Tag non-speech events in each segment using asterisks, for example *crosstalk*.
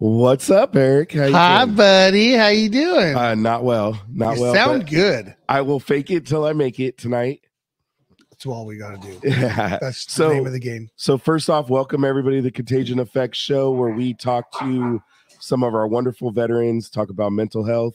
What's up, Eric? How you Hi, doing? buddy. How you doing? Uh, not well. Not you well. sound good. I will fake it till I make it tonight. That's all we got to do. Yeah. *laughs* That's the name of the game. so first off, welcome everybody to the Contagion Effect Show, where we talk to some of our wonderful veterans, talk about mental health,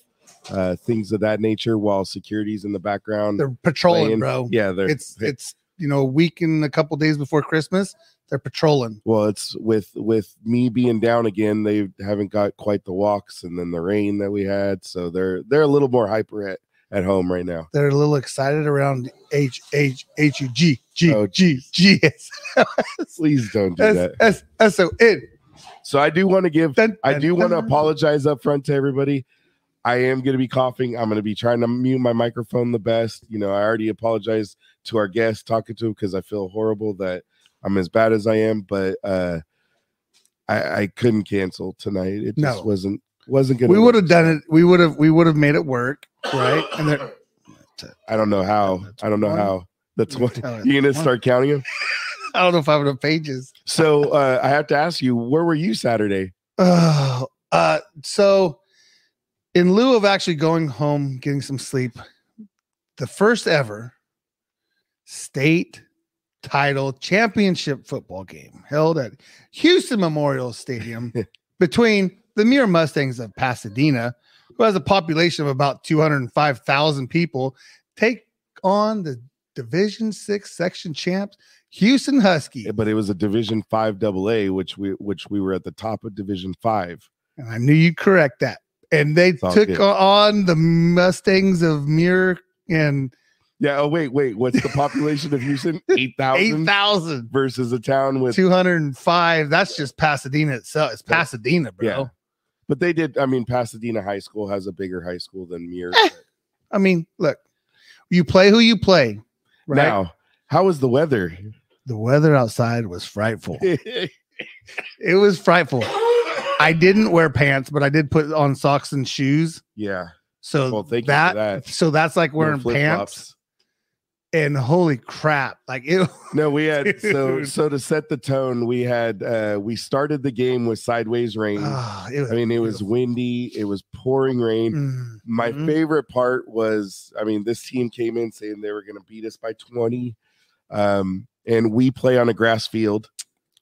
uh, things of that nature, while security's in the background. They're patrolling, playing. bro. yeah, they're It's it's you know a week and a couple days before Christmas. They're patrolling. well, it's with with me being down again. They haven't got quite the walks, and then the rain that we had, so they're they're a little more hyper at at home right now. They're a little excited around H H H U G G Oh, G G S *laughs* Please don't do S that. S S O N. So I do want to give Dun, I do want to apologize up front to everybody. I am going to be coughing. I'm going to be trying to mute my microphone the best. You know, I already apologized to our guest talking to him because I feel horrible that I'm as bad as I am, but uh I, I couldn't cancel tonight. It just No. wasn't wasn't going to We would have done it. We would have. We would have made it work, right? And they're I don't know how. I don't know how. That's what you're going to start counting them. *laughs* I don't know if I have enough pages. So uh I have to ask you, where were you Saturday? Oh, uh, so in lieu of actually going home, getting some sleep, the first ever state title championship football game held at Hughson Memorial Stadium *laughs* between the Muir Mustangs of Pasadena, who has a population of about 205,000 people, take on the Division Six section champs, Hughson Husky. But it was a Division 5 double A which we which we were at the top of Division 5. And I knew you'd correct that. And they took good. on the Mustangs of Muir and Yeah. Oh wait, wait. What's the population of Hughson? *laughs* Eight thousand 8,205. versus a town with. 205. That's just Pasadena itself. It's Pasadena, bro. Yeah. But they did. I mean, Pasadena High School has a bigger high school than Muir. Eh, I mean, look, you play who you play, right? Now, how was the weather? the weather outside was frightful. *laughs* It was frightful. I didn't wear pants, but I did put on socks and shoes. yeah. So Well, thank you for that, that. so that's like wearing pants. flip-flops. Pants. And holy crap. Like it *laughs* No, we had so Dude. so to set the tone. We had uh we started the game with sideways rain. it was I mean, it was windy. It was pouring rain. Mm, My mhm. favorite part was, I mean, this team came in saying they were going to beat us by 20. Um, and we play on a grass field,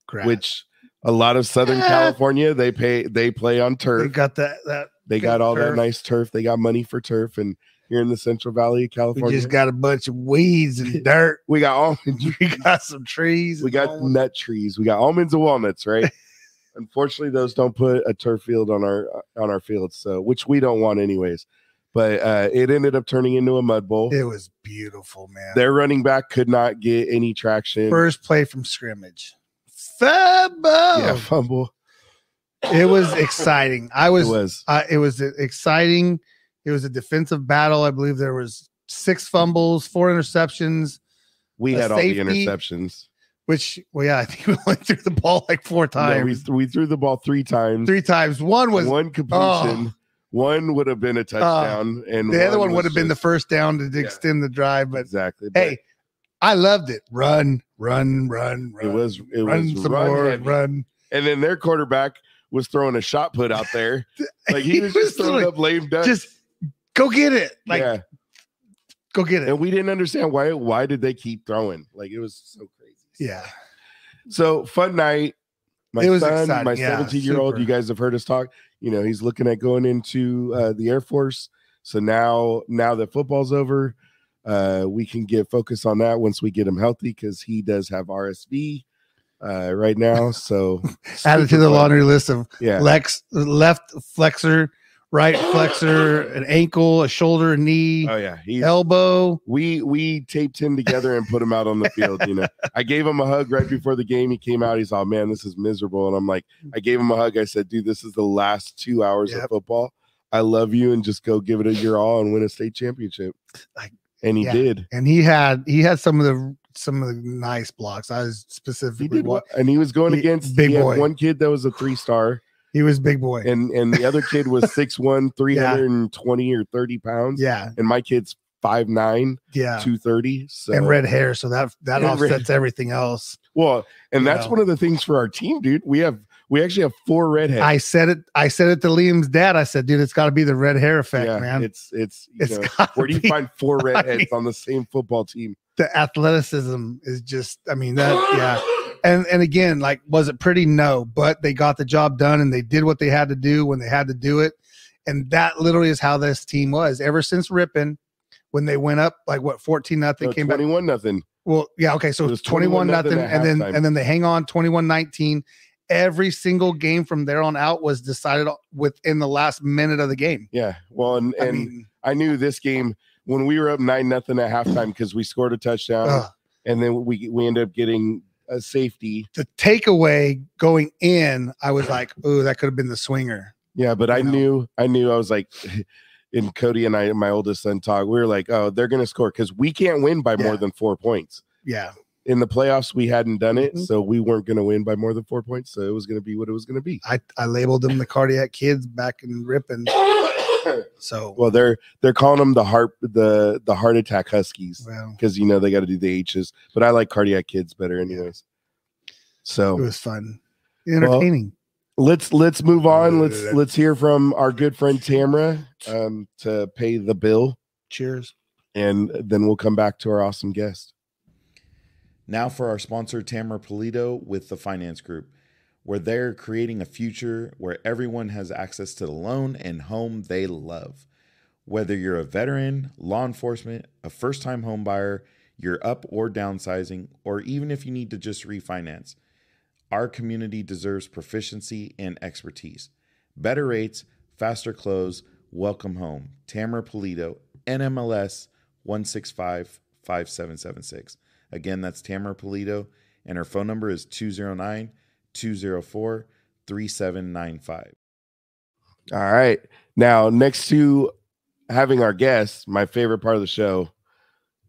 Crap. which a lot of Southern Ah. California, they pay, they play on turf. they got that that They got all that nice turf. They got money for turf. And here in the Central Valley of California. we just got a bunch of weeds and *laughs* dirt. we got almonds. *laughs* we got some trees. we got all- nut trees. We got almonds and walnuts, right? *laughs* Unfortunately, those don't put a turf field on our on our fields, so which we don't want anyways. But uh, it ended up turning into a mud bowl. it was beautiful, man. Their running back could not get any traction. First play from scrimmage. Fumble. yeah, fumble. It was exciting. I It was, was. uh, it was exciting. It was a defensive battle. I believe there was six fumbles, four interceptions, We had all the interceptions. which well, yeah, I think *laughs* we only threw the ball like four times. No, we, times. we threw the ball three times. Three times. One was one completion. Oh. One would have been a uh, touchdown, and the other one would was have been the first down to Yeah. extend the drive. But exactly. but hey, I loved it. Run, run, run, run. it was it run was some run more, heavy. run. and then their quarterback was throwing a shot put out there, *laughs* like he was just throwing up lame ducks. just go get it. Like yeah, go get it. and we didn't understand why. Why did they keep throwing? Like it was so crazy. yeah. So fun night. My It was son, exciting, my yeah, 17 year old, you guys have heard us talk. You know, he's looking at going into uh, the Air Force. So now, now that football's over, uh, we can get focus on that once we get him healthy because he does have RSV uh, right now. So *laughs* Added to the laundry list of Yeah. lex left flexor, right flexor, *coughs* an ankle, a shoulder, a knee, Oh yeah. He's, elbow. we we taped him together and put him out on the field. You know, *laughs* I gave him a hug right before the game. He came out. He's all, man, this is miserable. And I'm like, I gave him a hug. I said, dude, this is the last two hours of football. I love you, and just go give it a your all and win a state championship. Like, and he yeah. did. And he had he had some of the some of the nice blocks. I was He specifically did wa- well. and he was going He- against big he had boy. one kid that was a *sighs* three star, He was big boy. and and the other kid was *laughs* 6'1", 320 or thirty pounds. yeah, and my kid's 5'9", yeah. 230. So and red hair, so that that And red- offsets everything else. Well, and that's know. one of the things for our team, dude. We have We actually have four redheads. I said it. I said it to Liam's dad. I said, "Dude, it's got to be the red hair effect, yeah, man. it's it's you It's know, where do you find four *laughs* I redheads mean- on the same football team? the athleticism is just. I mean that. Yeah, and and again, like, was it pretty? No, but they got the job done and they did what they had to do when they had to do it, and that literally is how this team was ever since Ripon. When they went up, like what fourteen nothing No, came back. Twenty-one nothing. Well, yeah, okay. So It it's was 21 nothing, and then and then they hang on 21-19. Every single game from there on out was decided within the last minute of the game. Yeah. Well, and I mean, I knew this game when we were up nine nothing at halftime because we scored a touchdown ugh. and then we we ended up getting a safety. the takeaway going in, I was like, "Oh, that could have been the swinger." Yeah, but I know. knew I knew I was like *laughs* and Cody and I my oldest son talk, we were like, oh, they're gonna score because we can't win by Yeah. more than four points. Yeah, In the playoffs, we hadn't done it, Mhm. so we weren't gonna win by more than four points. So it was gonna be what it was gonna be. I I labeled them the cardiac kids back in Ripon. *laughs* *coughs* So well, they're they're calling them the heart the the heart attack huskies well, because you know they got to do the H's, but I like cardiac kids better, anyways. So it was fun, entertaining. let's let's move on. Let's let's hear from our good friend Tamara um, to pay the bill, Cheers. and then we'll come back to our awesome guest. Now for our sponsor, Tamara Pulido with the Finance Group, where they're creating a future where everyone has access to the loan and home they love. Whether you're a veteran, law enforcement, a first time home buyer, you're up or downsizing, or even if you need to just refinance, our community deserves proficiency and expertise. Better rates, faster close, welcome home. Tamara Pulido, NMLS 165 5776. Again, that's Tamara Pulido, and her phone number is 209 204 3795. All right, now next to having our guests, my favorite part of the show.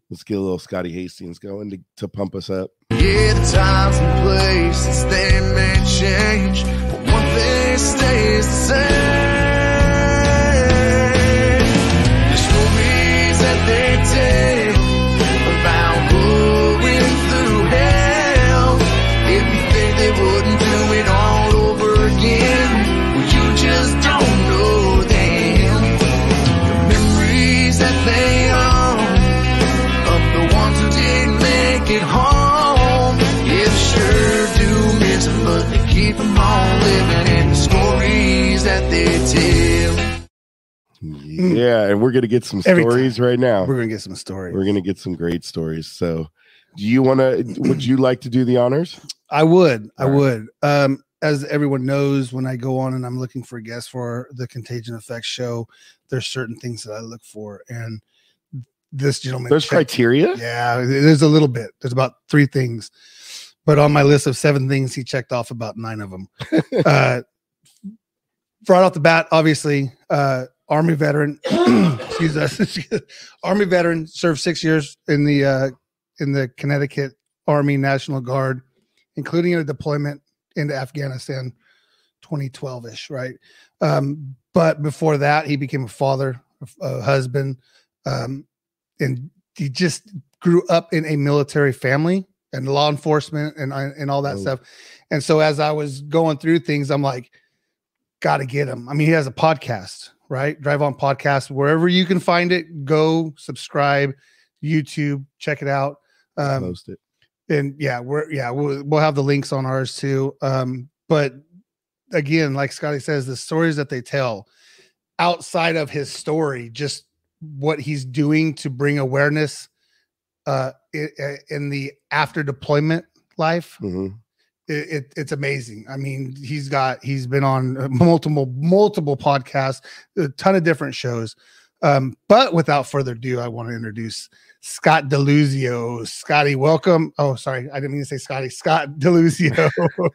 Let's get a little Scotty Hastings going to, to pump us up. Yeah, the times and places they may change, but one thing stays the same. Yeah, and we're gonna get some Every stories right now. We're gonna get some stories. We're gonna get some great stories. So, do you want to? Would you like to do the honors? I would. I All right. would. Um, as everyone knows, when I go on and I'm looking for guests for the Contagion Effects show, there's certain things that I look for, and this gentleman. There's checked- criteria. Yeah, there's a little bit. There's about three things, but on my list of seven things, he checked off about nine of them. *laughs* uh, right off the bat, obviously, uh, Army veteran. *coughs* excuse us, *laughs* Army veteran served six years in the uh, in the Connecticut Army National Guard, including in a deployment into Afghanistan, 2012 ish, right? Um, but before that, he became a father, a husband, um, and he just grew up in a military family and law enforcement and and all that Oh. stuff. And so as I was going through things, I'm like, got to get him. I mean, he has a podcast, right? Drive on podcast, wherever you can find it. Go subscribe, YouTube, check it out. Um, Post it. and yeah, we're yeah, we'll we'll have the links on ours too. Um, but again, like Scotty says, the stories that they tell outside of his story, just what he's doing to bring awareness uh i- i- in the after deployment life Mhm. It, it, it's amazing. I mean, he's got he's been on uh, *laughs* multiple multiple podcasts, a ton of different shows. Um, but without further ado, I want to introduce Scott DeLuzio. Scotty, welcome. Oh, sorry, I didn't mean to say Scotty. Scott *laughs* DeLuzio. *laughs*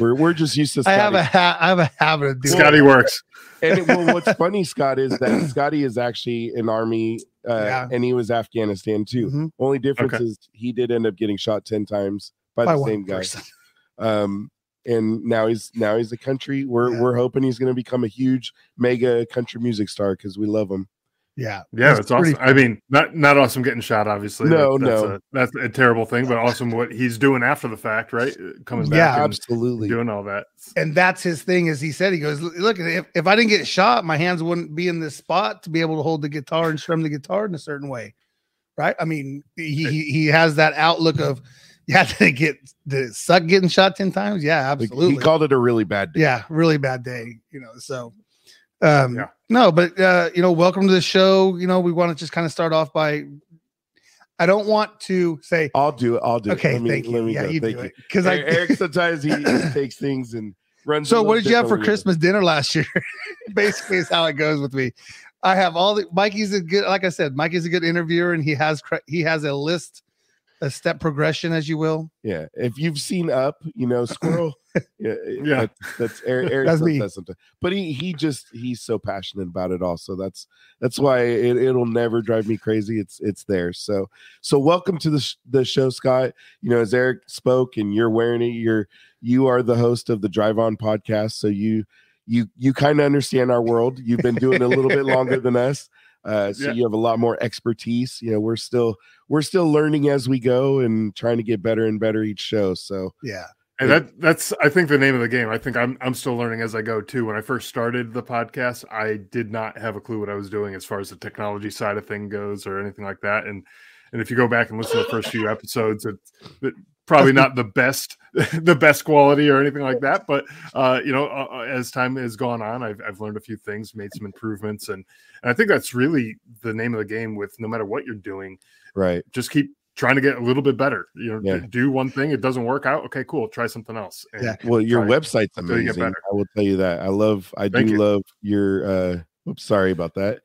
We're we're just used to. I have a Scotty. ha- I have a habit of doing. Scotty works. and it- well, what's funny, Scott, is that *coughs* Scotty is actually an army, uh, Yeah. and he was Afghanistan too. Mhm. Only difference Okay. is he did end up getting shot ten times by, by the same guy. Person. Um, and now he's now he's a country. We're Yeah. we're hoping he's going to become a huge mega country music star because we love him. Yeah. Yeah, It's it's awesome. pretty I mean, not not awesome getting shot, obviously. No, that's no. a, that's a terrible thing, but awesome what he's doing after the fact, right? Uh, Coming back, Yeah, Absolutely. doing all that. and that's his thing as he said he goes look if, if i didn't get shot my hands wouldn't be in this spot to be able to hold the guitar and strum the guitar in a certain way right i mean he he, he has that outlook of *laughs* yeah did it get did it suck getting shot 10 times yeah absolutely he called it a really bad day. yeah really bad day you know so um Yeah. no but uh you know welcome to the show you know we want to just kind of start off by i don't want to say I'll do it. I'll do okay it. Let me, thank let you me yeah go. you Thank do you. it because i Eric, Eric sometimes he, *coughs* takes things and runs. So, what did you have for. Christmas dinner last year? *laughs* Basically, is how it goes with me. I have all the Mikey's a good, like I said, Mikey's a good interviewer, and he has he has a list, a step progression, as you will. Yeah, if you've seen Up, you know Squirrel. *coughs* yeah, Yeah. that- that's Eric. Eric *laughs* That's me. that. But he he just he's so passionate about it. all. So that's that's why it, it'll never drive me crazy. It's it's there. So so welcome to the sh- the show, Scott. You know, as Eric spoke, and you're wearing it. You're you are the host of the Drive On podcast. So you you you kind of understand our world. You've been doing it a little bit longer *laughs* than us. Uh, so Yeah. you have a lot more expertise. You know, we're still we're still learning as we go and trying to get better and better each show. So Yeah, And that that's I think the name of the game. I think I'm I'm still learning as I go too. When I first started the podcast, I did not have a clue what I was doing as far as the technology side of thing goes or anything like that. And and if you go back and listen to the first few episodes, it's it, probably not the best *laughs* the best quality or anything like that. But uh, you know, uh, uh, as time has gone on, I've I've learned a few things, made some improvements, and and I think that's really the name of the game. With no matter what you're doing, right. just keep trying to get a little bit better. You know, Yeah. do one thing, it doesn't work out. Okay, cool. Try something else. And Yeah. Well, your website's until you amazing. I will tell you that. I love. I Thank do you. love your. uh Oops, sorry about that.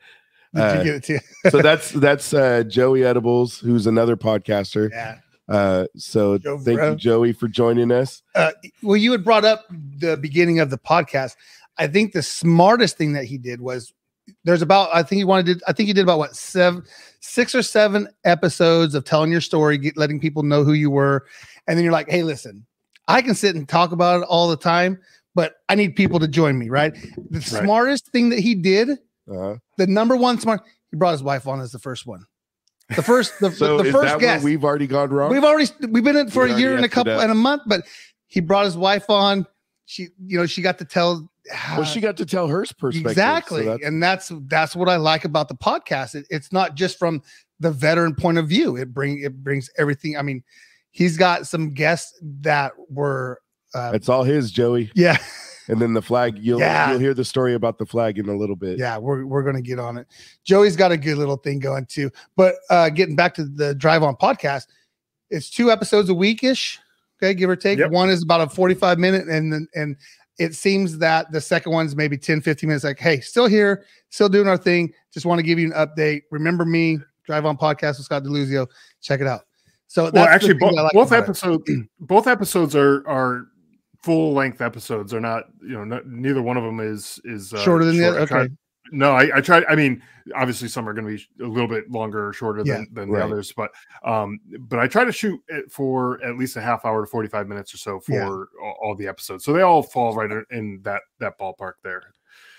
Uh, you get it? So that's *laughs* that's uh Joey Edibles, who's another podcaster. yeah. Uh, so Joe thank Bro. you, Joey, for joining us. Uh, well, you had brought up the beginning of the podcast. I think the smartest thing that he did was there's about I think he wanted to I think he did about what seven six or seven episodes of telling your story, get, letting people know who you were, and then you're like, hey, listen, I can sit and talk about it all the time, but I need people to join me, right? The smartest thing that he did, Uh, the number one smart, he brought his wife on as the first one. The first, the, *laughs* so the, first guest. we've already gone wrong? We've already we've been in it for We a year and a couple and a month, but he brought his wife on. She, you know, she got to tell. Well, she got to tell her perspective. so exactly, that's- and that's that's what I like about the podcast. It, it's not just from the veteran point of view. It bring it brings everything. I mean, he's got some guests that were, uh, it's all his, Joey. yeah, And then the flag. You'll Yeah. you'll hear the story about the flag in a little bit. yeah. We're we're gonna get on it. Joey's got a good little thing going too. But uh getting back to the Drive On podcast, it's two episodes a week ish. Okay, give or take. Yep. One is about a 45 minute, and then and it seems that the second one's maybe 10, 15 minutes. Like, hey, still here, still doing our thing. Just want to give you an update. Remember me, Drive On Podcast with Scott DeLuzio. Check it out. So that's well, actually, both, like both episodes, *clears throat* both episodes are are full length episodes. They're not, you know, not, neither one of them is is uh, Shorter than the other? Okay. No, I, I tried. I mean, obviously, some are going to be a little bit longer or shorter Yeah, than, than right. the others, but um, but I try to shoot it for at least a half hour to forty five minutes or so for Yeah. all, all the episodes. So they all fall right in- in that that ballpark there.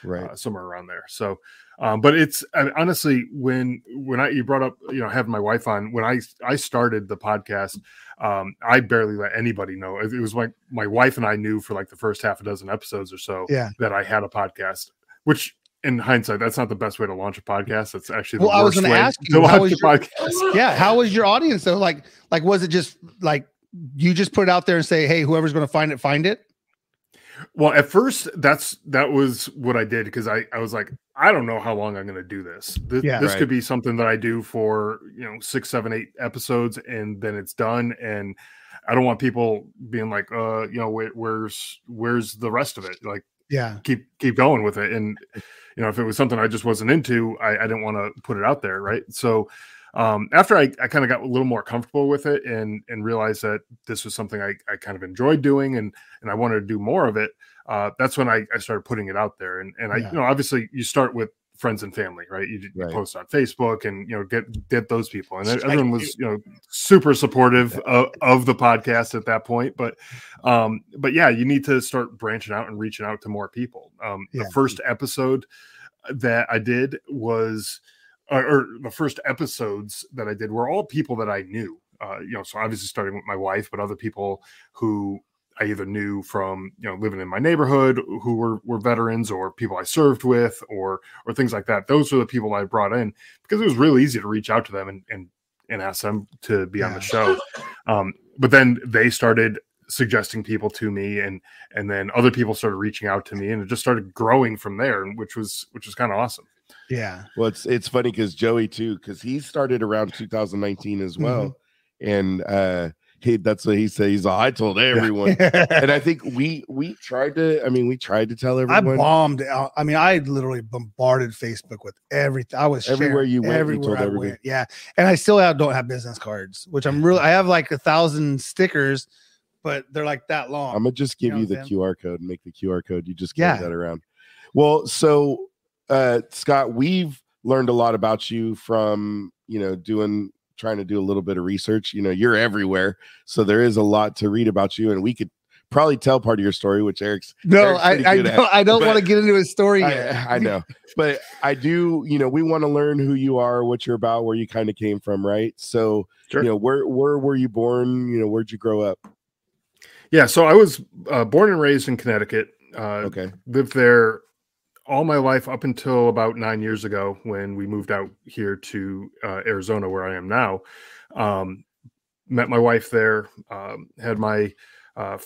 Right. uh, somewhere around there. So, um, but it's I mean, honestly when when I you brought up you know having my wife on when I I started the podcast, um, I barely let anybody know. It, it was like my wife and I knew for like the first half a dozen episodes or so Yeah. that I had a podcast, which. In hindsight, that's not the best way to launch a podcast. That's actually the Well, I was worst gonna way ask to you, how launch was a podcast. *laughs* yeah. How was your audience though? Like, like was it just like you just put it out there and say, hey, whoever's going to find it, find it? Well, at first, that's that was what I did because I I was like, I don't know how long I'm going to do this. This, Yeah. this Right. could be something that I do for you know six, seven, eight episodes, and then it's done. And I don't want people being like, uh, you know, where, where's where's the rest of it? Like, Yeah. keep keep going with it. And you know, if it was something I just wasn't into, I, I didn't want to put it out there, right? So um, after I, I kind of got a little more comfortable with it and and realized that this was something I, I kind of enjoyed doing and and I wanted to do more of it, uh, that's when I, I started putting it out there. And and I Yeah. you know obviously you start with friends and family, right? You, you post on Facebook and you know get get those people, and everyone was you know super supportive of, of the podcast at that point. But um, but yeah, you need to start branching out and reaching out to more people. Um, Yeah. The first episode that I did was or, or the first episodes that I did were all people that I knew. Uh, you know, so obviously starting with my wife, but other people who I either knew from you know living in my neighborhood who were were veterans or people I served with or or things like that. Those were the people I brought in because it was really easy to reach out to them and and and ask them to be on the show. Um, but then they started suggesting people to me and and then other people started reaching out to me and it just started growing from there which was which was kind of awesome Yeah. Well, it's it's funny because Joey too, because he started around 2019 as well, and uh, he that's what he said. He's all, I told everyone, *laughs* and I think we we tried to. I mean, we tried to tell everyone. I bombed. out- I mean, I literally bombarded Facebook with everything. I was Everywhere you went, you everywhere told I everybody. went. Yeah, and I still have, don't have business cards, which I'm really. I have like a thousand stickers, but they're like that long. I'm gonna just give know you the I'm QR code and make the QR code. You just Yeah. that around. Well, so uh, Scott, we've learned a lot about you from you know doing trying to do a little bit of research. You know, you're everywhere, so there is a lot to read about you, and we could probably tell part of your story, which Eric's no, Eric's I, I good at, don't. I don't want to get into his story yet. I, I know, but I do. You know, we want to learn who you are, what you're about, where you kind of came from, right? So, Sure. you know, where where were you born? You know, where'd you grow up? yeah so i was uh, born and raised in connecticut uh, Okay, lived there all my life up until about nine years ago when we moved out here to uh, Arizona, where I am now. Um, met my wife there. Um, had my uh,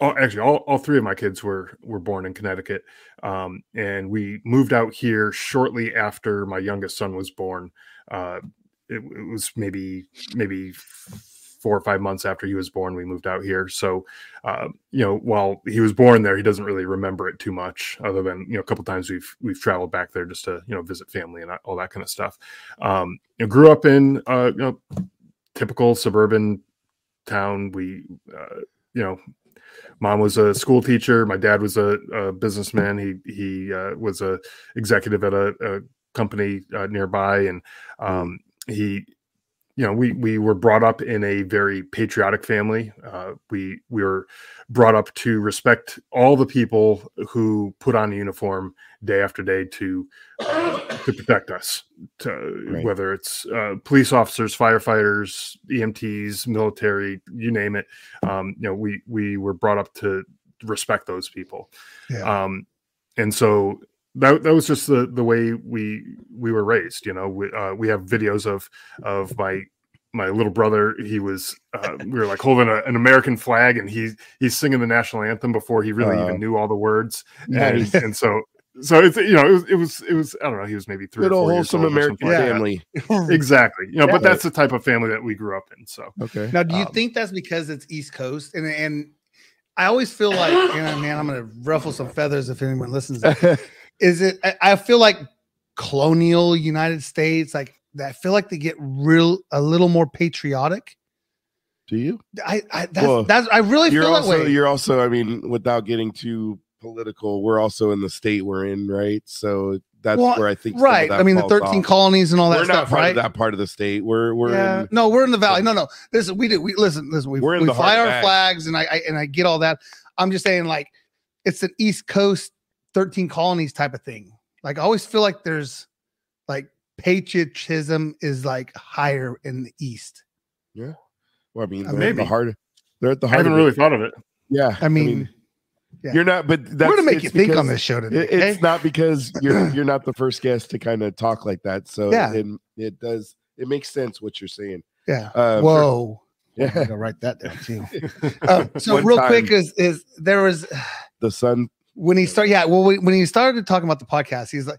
oh, actually all, all three of my kids were were born in Connecticut, um, and we moved out here shortly after my youngest son was born. Uh, it, it was maybe maybe four or five months after he was born we moved out here so uh, you know, while he was born there, he doesn't really remember it too much, other than you know, a couple times we've we've traveled back there just to you know visit family and all that kind of stuff. Um, you know, grew up in uh, you know typical suburban town. We uh, you know, mom was a school teacher, my dad was a, a businessman. He he uh, was a executive at a, a company uh, nearby, and um, he you know we we were brought up in a very patriotic family uh, we we were brought up to respect all the people who put on a uniform day after day to uh, to protect us to, Right. whether it's uh, police officers firefighters emts military you name it um, you know we we were brought up to respect those people Yeah. um, and so that, that was just the the way we we were raised you know we, uh, we have videos of of my my little brother he was uh, we were like holding a, an american flag and he he's singing the national anthem before he really Uh, even knew all the words nice. and, *laughs* and so so it's you know it was it was it was i don't know he was maybe three good or old four years wholesome old American something like family. *laughs* exactly you know Yeah. but that's the type of family that we grew up in so Okay, Now, do you Um, think that's because it's East Coast? And and I always feel like, you know, man, I'm gonna ruffle some feathers if anyone listens. *laughs* Is it? I, I feel like colonial United States, like I feel like they get real a little more patriotic. do you? I, I that's, Well, that's I really feel that way. you're also. I mean, without getting too political, we're also in the state we're in, right? So that's Well, where I think right. I mean, the 13 off. colonies and all that we're stuff, not part right? of that part of the state. We're we're yeah. in, no, we're in the valley. No, no. Listen, we do. We listen. Listen. We, we fly our flags, and I, I and I get all that. I'm just saying, like, it's an East Coast 13 colonies type of thing. Like, I always feel like there's like patriotism is like higher in the East. Yeah. Well, I mean, Uh, they're at maybe. the heart. They're at the i haven't really it. thought of it Yeah, I mean, yeah. you're not. But that's we're gonna make you think on this show today. It, it's okay? not because you're *clears throat* you're not the first guest to kind of talk like that. So Yeah. it, it does it makes sense what you're saying. yeah. Uh, Whoa. I'm Yeah, gonna write that down too. Um, *laughs* so One real quick is is there was the sun. When he started yeah well when he started talking about the podcast he's like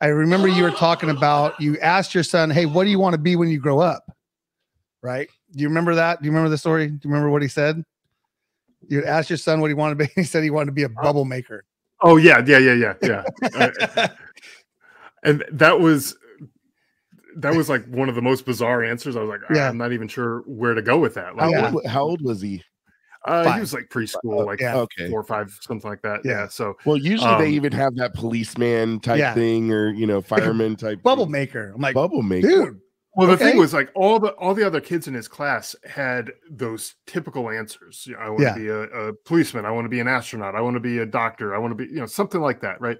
i remember you were talking about you asked your son hey what do you want to be when you grow up right do you remember that do you remember the story do you remember what he said you asked your son what he wanted to be *laughs* he said he wanted to be a bubble maker oh yeah yeah yeah yeah yeah Uh, and that was that was like one of the most bizarre answers. I was like, Yeah. I'm not even sure where to go with that. Like, Yeah. old, how old was he? Uh, Five. he was like preschool, like Yeah. Okay. four or five, something like that. Yeah. Yeah. So Well, usually they Um, even have that policeman type Yeah. thing, or you know, fireman type bubble thing. maker i'm like bubble maker. dude Well, the Okay. thing was like all the all the other kids in his class had those typical answers. You know, I want Yeah. to be a, a policeman. I want to be an astronaut. I want to be a doctor. I want to be you know something like that, right?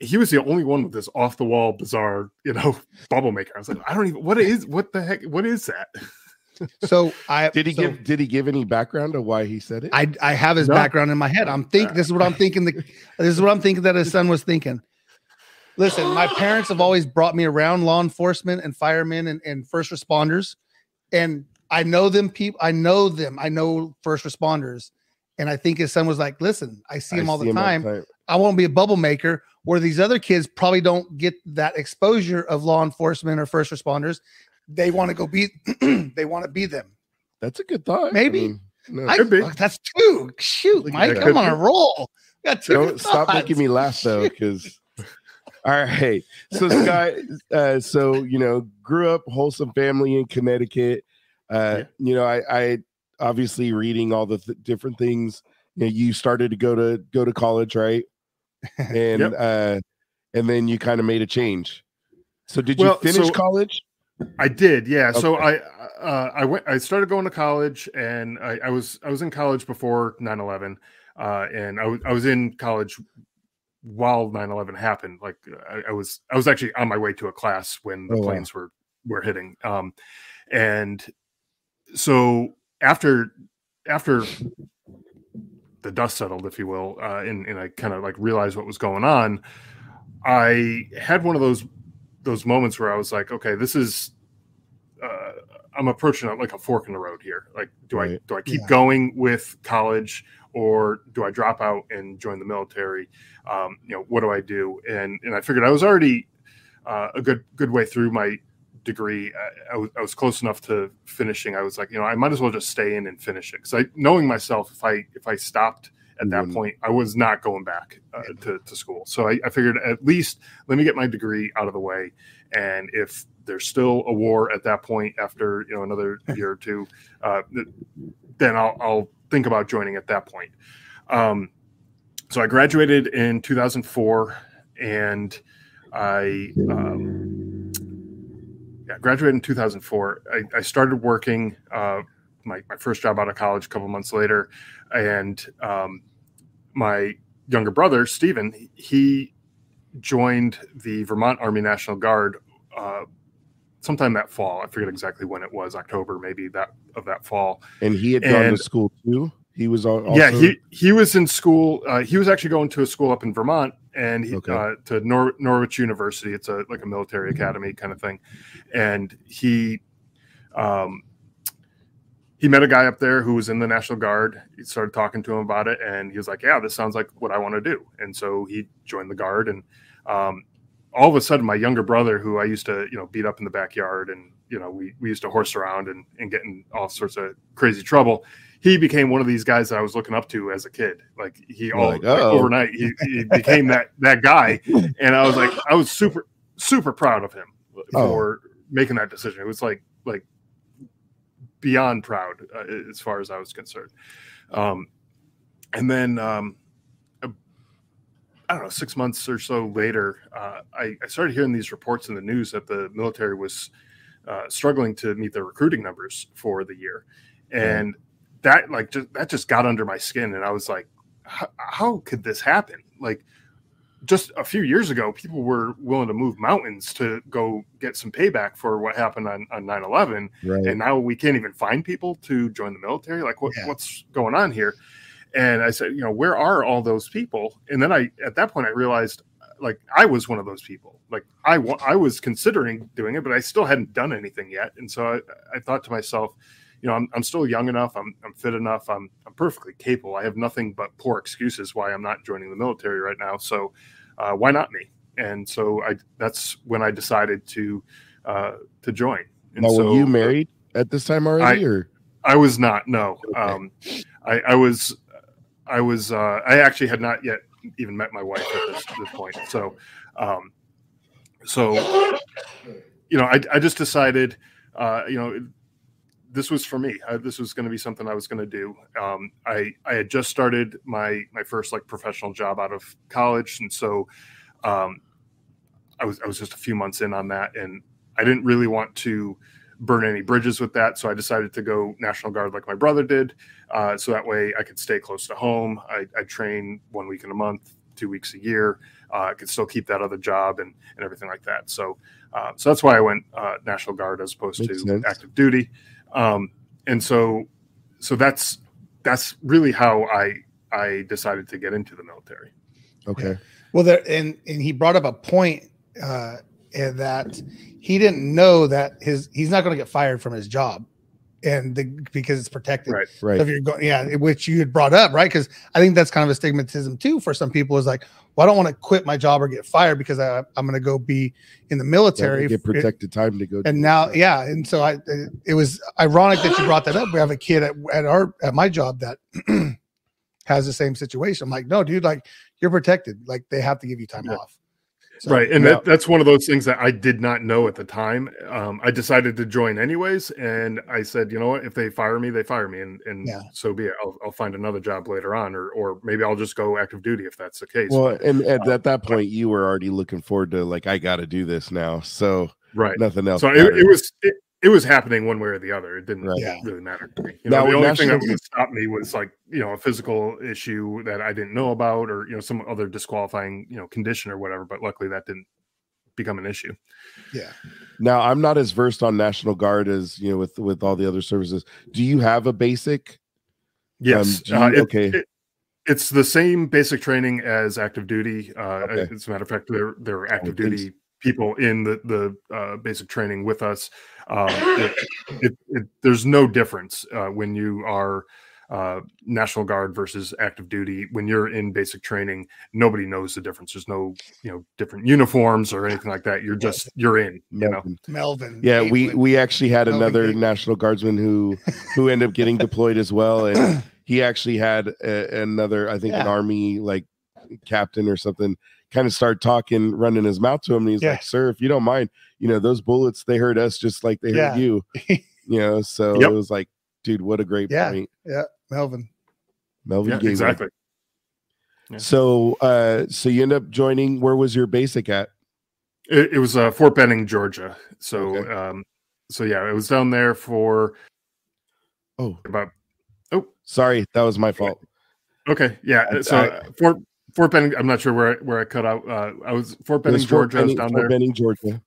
he was the only one with this off the wall, bizarre, you know, *laughs* bubble maker. I was like, I don't even. What is? What the heck? What is that? *laughs* So I *laughs* Did he so give Did he give any background of why he said it? I I have his No. background in my head. I'm think this is what I'm thinking. The this is what I'm thinking that his son was thinking. Listen, my parents have always brought me around law enforcement and firemen and, and first responders, and I know them people. I know them. I know first responders, and I think his son was like, "Listen, I see I him all see the him time. I want to be a bubble maker." Where these other kids probably don't get that exposure of law enforcement or first responders. They want to go be. *clears throat* they want to be them. That's a good thought. Maybe. I mean, no. I, Could that's two. Shoot, Mike, I'm on a roll. Got two don't stop thoughts. making me laugh though, because. *laughs* All right, so Scott, uh, so you know, grew up wholesome family in Connecticut. Uh, Yeah. You know, I, I obviously reading all the th- different things. You know, you started to go to go to college, right? *laughs* And Yep. uh, and then you kind of made a change. So did Well, you finish so- college? I did, yeah. So I uh, I went I started going to college and I, I was I was in college before 9-11 uh, and I was in college while 9-11 happened. Like I, I was I was actually on my way to a class when the Oh, wow. planes were were hitting. Um, and so after after the dust settled, if you will, uh, and, and I kind of like realized what was going on, I had one of those those moments where I was like, okay, this is uh, I'm approaching it like a fork in the road here. Like, do I do I keep Yeah. going with college or do I drop out and join the military? Um, you know, what do I do? And and I figured I was already uh, a good good way through my degree. I, I, was, I was close enough to finishing. I was like, you know, I might as well just stay in and finish it because I knowing myself, if I if I stopped at that wouldn't. point, I was not going back uh, to, to school. So I, I figured at least let me get my degree out of the way. And if there's still a war at that point after, you know, another *laughs* year or two, uh, then I'll, I'll think about joining at that point. Um, so I graduated in 2004 and I, um, yeah, graduated in 2004. I, I started working, uh, my, my first job out of college a couple months later. And um, my younger brother, Stephen, he joined the Vermont Army National Guard uh, sometime that fall. I forget exactly when it was, October maybe that of that fall. And he had gone And- to school too. He was al- also yeah, he he was in school. Uh, he was actually going to a school up in Vermont, and he, Okay. uh, to Nor- Norwich University. It's a like a military academy kind of thing, and he um, he met a guy up there who was in the National Guard. He started talking to him about it, and he was like, "Yeah, this sounds like what I want to do." And so he joined the Guard, and um, all of a sudden, my younger brother, who I used to you know beat up in the backyard, and you know we we used to horse around and and get in all sorts of crazy trouble he became one of these guys that I was looking up to as a kid. Like he all like, like, overnight he, he became that that guy, and I was like, I was super super proud of him Oh. for making that decision. It was like like beyond proud uh, as far as I was concerned. Um, and then um, I don't know, six months or so later, uh, I, I started hearing these reports in the news that the military was uh, struggling to meet their recruiting numbers for the year, and that like just that just got under my skin, and I was like, how, how could this happen? Like just a few years ago, people were willing to move mountains to go get some payback for what happened on, on 9-11 right. and now we can't even find people to join the military? Like what, Yeah. what's going on here? And i said you know where are all those people? And then i at that point i realized like i was one of those people. Like i i was considering doing it but i still hadn't done anything yet. And so i, I thought to myself you know I'm, I'm still young enough I'm, I'm fit enough I'm, I'm perfectly capable i have nothing but poor excuses why i'm not joining the military right now so uh, why not me and so i that's when i decided to uh, to join and now, so were you married at this time already, or I was not. No, Okay. um, I, I was. I was. Uh, I actually had not yet even met my wife at this, this point. So, um, so you know, I, I just decided, uh, you know, this was for me. Uh, this was going to be something I was going to do. Um, I I had just started my my first like professional job out of college, and so um, I was I was just a few months in on that, and I didn't really want to burn any bridges with that. So I decided to go National Guard like my brother did. Uh, so that way I could stay close to home. I, I train one week in a month, two weeks a year. Uh, I could still keep that other job and and everything like that. So uh, so that's why I went uh, National Guard as opposed Makes to sense. active duty. Um, and so so that's that's really how I I decided to get into the military. Okay. Well, there and and he brought up a point uh, that he didn't know that his he's not going to get fired from his job, and the, because it's protected. Right. Right. If you're going, yeah, which you had brought up, right? Because I think that's kind of a stigmatism too for some people. Is like, well, I don't want to quit my job or get fired because I, I'm going to go be in the Yeah, military. get protected time to go. and now, yeah, and so I, it was ironic that you brought that up. We have a kid at, at our at my job that *clears throat* has the same situation. I'm like, no, dude, like you're protected. Like they have to give you time Yeah. off. So- right and Yeah. that, that's one of those things that i did not know at the time um, i decided to join anyways and i said you know what if they fire me they fire me and, and Yeah. so be it I'll, I'll find another job later on or or maybe i'll just go active duty if that's the case Well, and at, at that point, you were already looking forward to like, I got to do this now. So right nothing else. so it, it was it, it was happening one way or the other it didn't Right. Yeah. really matter to me you Now, the only thing that would stop me was like you know a physical issue that i didn't know about or you know some other disqualifying you know condition or whatever but luckily that didn't become an issue yeah. Now I'm not as versed on National Guard as you know with with all the other services. Do you have a basic? Yes. do you- uh, it- okay. it- it's the same basic training as active duty. Uh, Okay. As a matter of fact, there there are active duty people in the the uh, basic training with us. Um, it, it, it, there's no difference uh, when you are uh, National Guard versus active duty. When you're in basic training, nobody knows the difference. There's no you know different uniforms or anything like that. You're just you're in. You know. Melvin? Melvin. Yeah, we we actually had Melvin another Gatewood. National Guardsman who who ended up getting deployed as well, and *clears throat* he actually had a, another, I think, an army like captain or something, kind of start talking, running his mouth to him, and he's Yeah. like, "Sir, if you don't mind, you know those bullets they hurt us just like they hurt you." *laughs* You know, so Yep. it was like, dude, what a great point Yeah. Melvin. Melvin. Yeah, exactly. Yeah. So, uh, so you end up joining. Where was your basic at? It, it was uh, Fort Benning, Georgia. So, Okay. um, so yeah, it was down there for Oh, about oh sorry, that was my fault. Okay, yeah. So I- uh, Fort Fort Benning. I'm not sure where I, where I cut out. Uh, I was Fort Benning, Fort Georgia. I was down Fort there Benning, Georgia.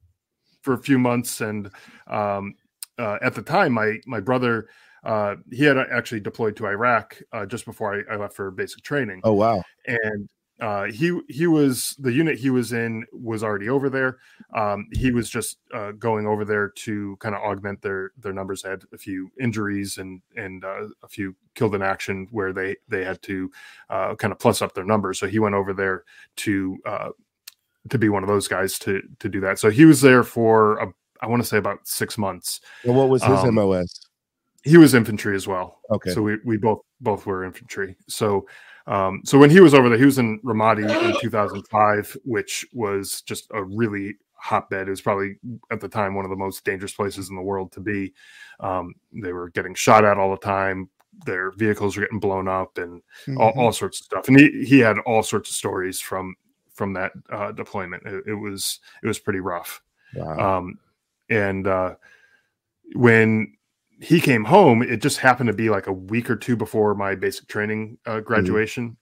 for a few months, and um, uh, at the time, my my brother uh, he had actually deployed to Iraq uh, just before I, I left for basic training, Oh wow, and uh, he he was the unit he was in was already over there. Um, he was just uh, going over there to kind of augment their their numbers. They had a few injuries and and uh, a few killed in action where they they had to uh, kind of plus up their numbers. So he went over there to uh, to be one of those guys to to do that. So he was there for a, I want to say about six months. and what was his Um, MOS? He was infantry as well. Okay, So we, we both both were infantry. So um, so when he was over there, he was in Ramadi in 2005, which was just a really hotbed. It was probably at the time one of the most dangerous places in the world to be. Um, they were getting shot at all the time. Their vehicles were getting blown up and all, Mhm. all sorts of stuff. And he, he had all sorts of stories from from that uh, deployment. It, it was it was pretty rough. wow. Um, and uh, when he came home, it just happened to be like a week or two before my basic training uh, graduation,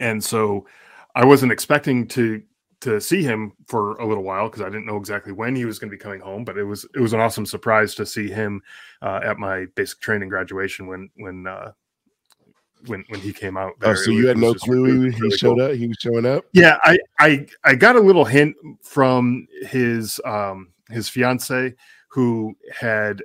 and so I wasn't expecting to to see him for a little while because I didn't know exactly when he was going to be coming home. But it was it was an awesome surprise to see him uh, at my basic training graduation when when uh, when when he came out. oh, so you had no clue he, he showed up. He was showing up. Yeah, I I I got a little hint from his um his fiance who had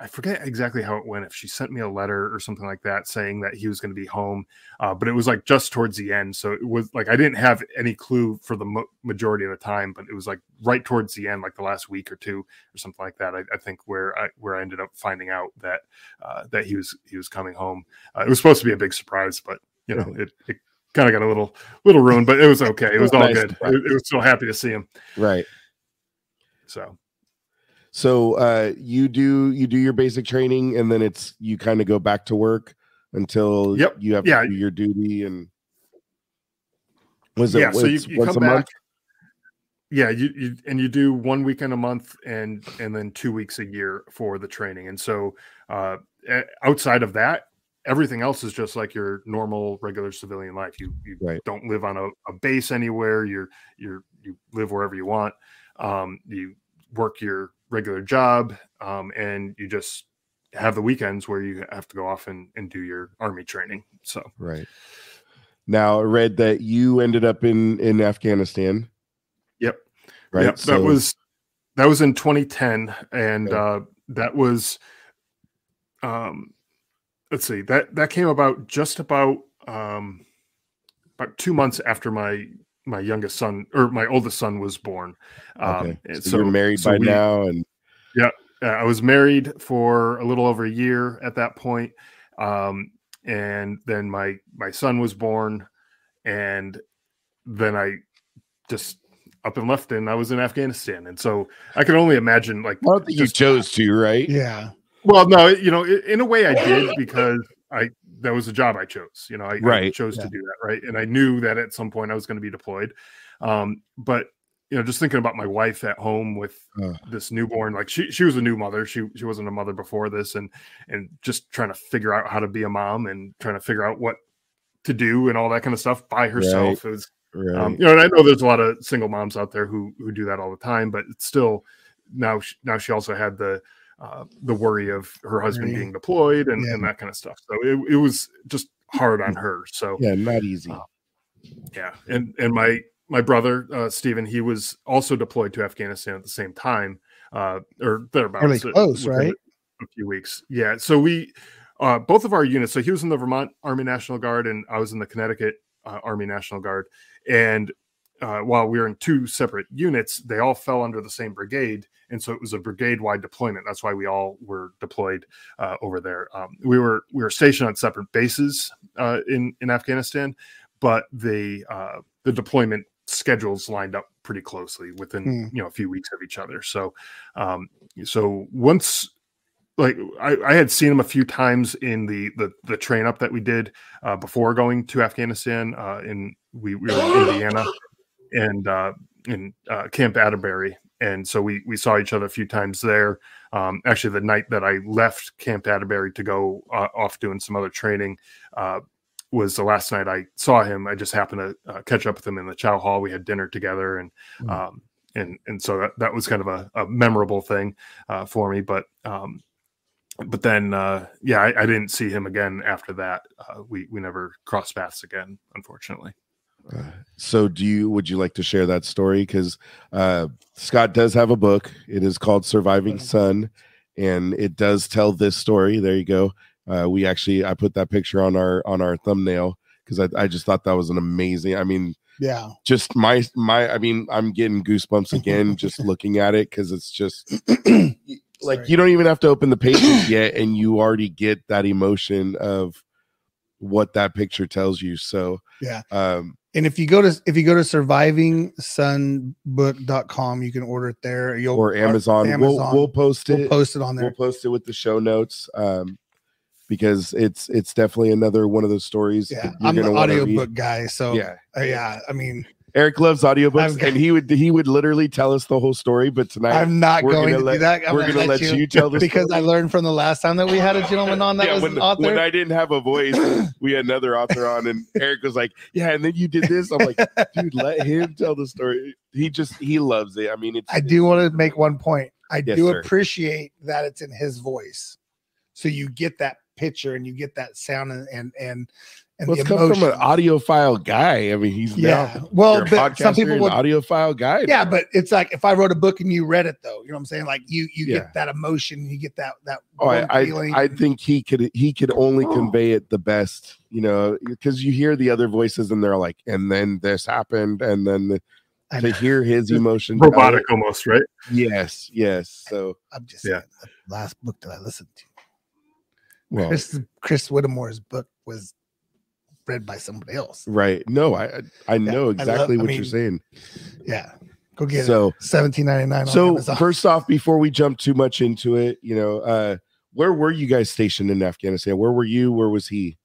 I forget exactly how it went. If she sent me a letter or something like that saying that he was going to be home, uh, but it was like just towards the end. So it was like I didn't have any clue for the mo- majority of the time, but it was like right towards the end, like the last week or two or something like that. I, I think where I where I ended up finding out that uh, that he was he was coming home. Uh, it was supposed to be a big surprise, but you know it, it kind of got a little little ruined, but it was okay. It was all Nice good. It, it was so happy to see him. Right. So So uh, you do you do your basic training, and then it's you kind of go back to work until Yep. you have Yeah. to do your duty. And was it yeah, so you, once- you once come a back. month? Yeah, you, you and you do one weekend a month and and then two weeks a year for the training. And so uh, outside of that, everything else is just like your normal regular civilian life. You you Right. don't live on a, a base anywhere. You're you're you live wherever you want. Um, you work your regular job, um, and you just have the weekends where you have to go off and, and do your army training. So Right. Now I read that you ended up in in Afghanistan. Yep. Right. Yep, So- that was that was in 2010, and Okay. uh, that was um, let's see that that came about just about um, about two months after my my youngest son or my oldest son was born. Um, okay. and So, you're married so by we- now, and yeah, I was married for a little over a year at that point, um, and then my my son was born, and then I just up and left, and I was in Afghanistan, and so I can only imagine like I don't you chose to, right? Yeah. well, no, you know, in a way I did because I that was a job I chose. You know, I, I chose Yeah. to do that, right? And I knew that at some point I was going to be deployed. Um, but you know, just thinking about my wife at home with Ugh. this newborn, like she she was a new mother. She she wasn't a mother before this, and and just trying to figure out how to be a mom and trying to figure out what to do and all that kind of stuff by herself. It was Right. um, you know, and I know there's a lot of single moms out there who who do that all the time, but it's still now sh- now she also had the uh, the worry of her husband being deployed and, Yeah. and that kind of stuff. So it, it was just hard on her. So yeah, not easy. Uh, yeah, and and my my brother uh, Stephen, he was also deployed to Afghanistan at the same time, uh, or thereabouts. Really uh, close, right? A few weeks. Yeah. So we uh, both of our units. So he was in the Vermont Army National Guard, and I was in the Connecticut uh, Army National Guard. And uh, while we were in two separate units, they all fell under the same brigade, and so it was a brigade-wide deployment. That's why we all were deployed uh, over there. Um, we were we were stationed on separate bases uh, in in Afghanistan, but the uh, the deployment schedules lined up pretty closely within Hmm. you know a few weeks of each other. So um, so once like I, I had seen him a few times in the the, the train up that we did uh, before going to Afghanistan. Uh, in we, we were in *gasps* Indiana and uh, in uh, Camp Atterbury, and so we we saw each other a few times there. Um, actually, the night that I left Camp Atterbury to go uh, off doing some other training uh, was the last night I saw him. I just happened to uh, catch up with him in the Chow Hall. We had dinner together, and Mm. um, and and so that, that was kind of a, a memorable thing uh, for me. But um, but then uh, yeah, I, I didn't see him again after that. Uh, we we never crossed paths again, unfortunately. Uh, so do you would you like to share that story because uh scott does have a book it is called surviving son and it does tell this story there you go uh we actually i put that picture on our on our thumbnail because I, I just thought that was an amazing i mean Yeah. just my my i mean i'm getting goosebumps *laughs* again just looking at it because it's just *clears throat* like Sorry. you don't even have to open the pages yet and you already get that emotion of what that picture tells you so Yeah. um And if you go to if you go to survivingsonbook.com, you can order it there. You'll or Amazon. We'll Amazon. we'll post it. we'll post it on there. We'll post it with the show notes. Um, because it's it's definitely another one of those stories. Yeah, I'm read. audiobook guy, so Yeah, uh, yeah. I mean, Eric loves audiobooks, got- and he would he would literally tell us the whole story. But tonight I'm not going to let- do that. I'm we're gonna let you, tell the because I learned from the last time that we had a gentleman on that yeah, was when, an author. when I didn't have a voice, *laughs* we had another author on, and Eric was like, "Yeah," and then you did this. I'm like, "Dude, let him tell the story." He just he loves it. I mean, it's I do want to make one point. I Yes, do sir. appreciate that it's in his voice, so you get that picture and you get that sound and and and, and Well, the it's come from an audiophile guy. I mean, he's yeah. now Well, you're a but some people would an audiophile guy. yeah now. but it's like if i wrote a book and you read it though you know what i'm saying like you you Yeah. get that emotion you get that that Oh, I, warm I, feeling. I think he could he could only oh. convey it the best, you know, because you hear the other voices and they're like, and then this happened, and then the, I to hear his emotion, out, Robotic almost, right? Yes, yes. So i'm just Yeah. saying the last book that i listened to well, chris chris whittemore's book was read by somebody else right. No, I I- I know I exactly love- I what you're saying. yeah go get it So 17.99 so first off, before we jump too much into it, you know, uh, where were you guys stationed in Afghanistan? Where were you? Where was he?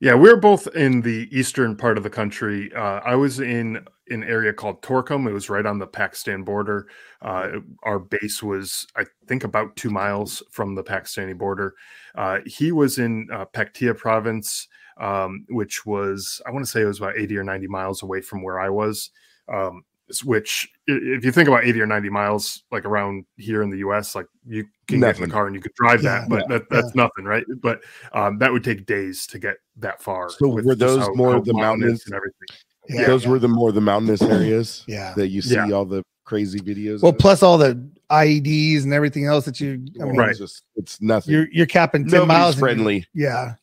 Yeah, we are both in the eastern part of the country. Uh, I was in an area called Torkham. It was right on the Pakistan border. Uh, our base was, I think, about two miles from the Pakistani border. Uh, he was in uh, Paktia province, um, which was, I want to say it was about 80 or 90 miles away from where I was. Um, which, if you think about 80 or 90 miles, like around here in the US, like you can get in the car and you could drive Yeah, that, but that, that's nothing, right? But um, that would take days to get that far. So were those how- more how of the mountains? and everything? Yeah. Those were the more the mountainous areas *clears throat* Yeah. that you see Yeah. all the crazy videos. Well, of. plus all the IEDs and everything else that you, I mean, Right. It's just it's nothing. you're you're capping 10 Nobody's miles. and you- friendly. yeah.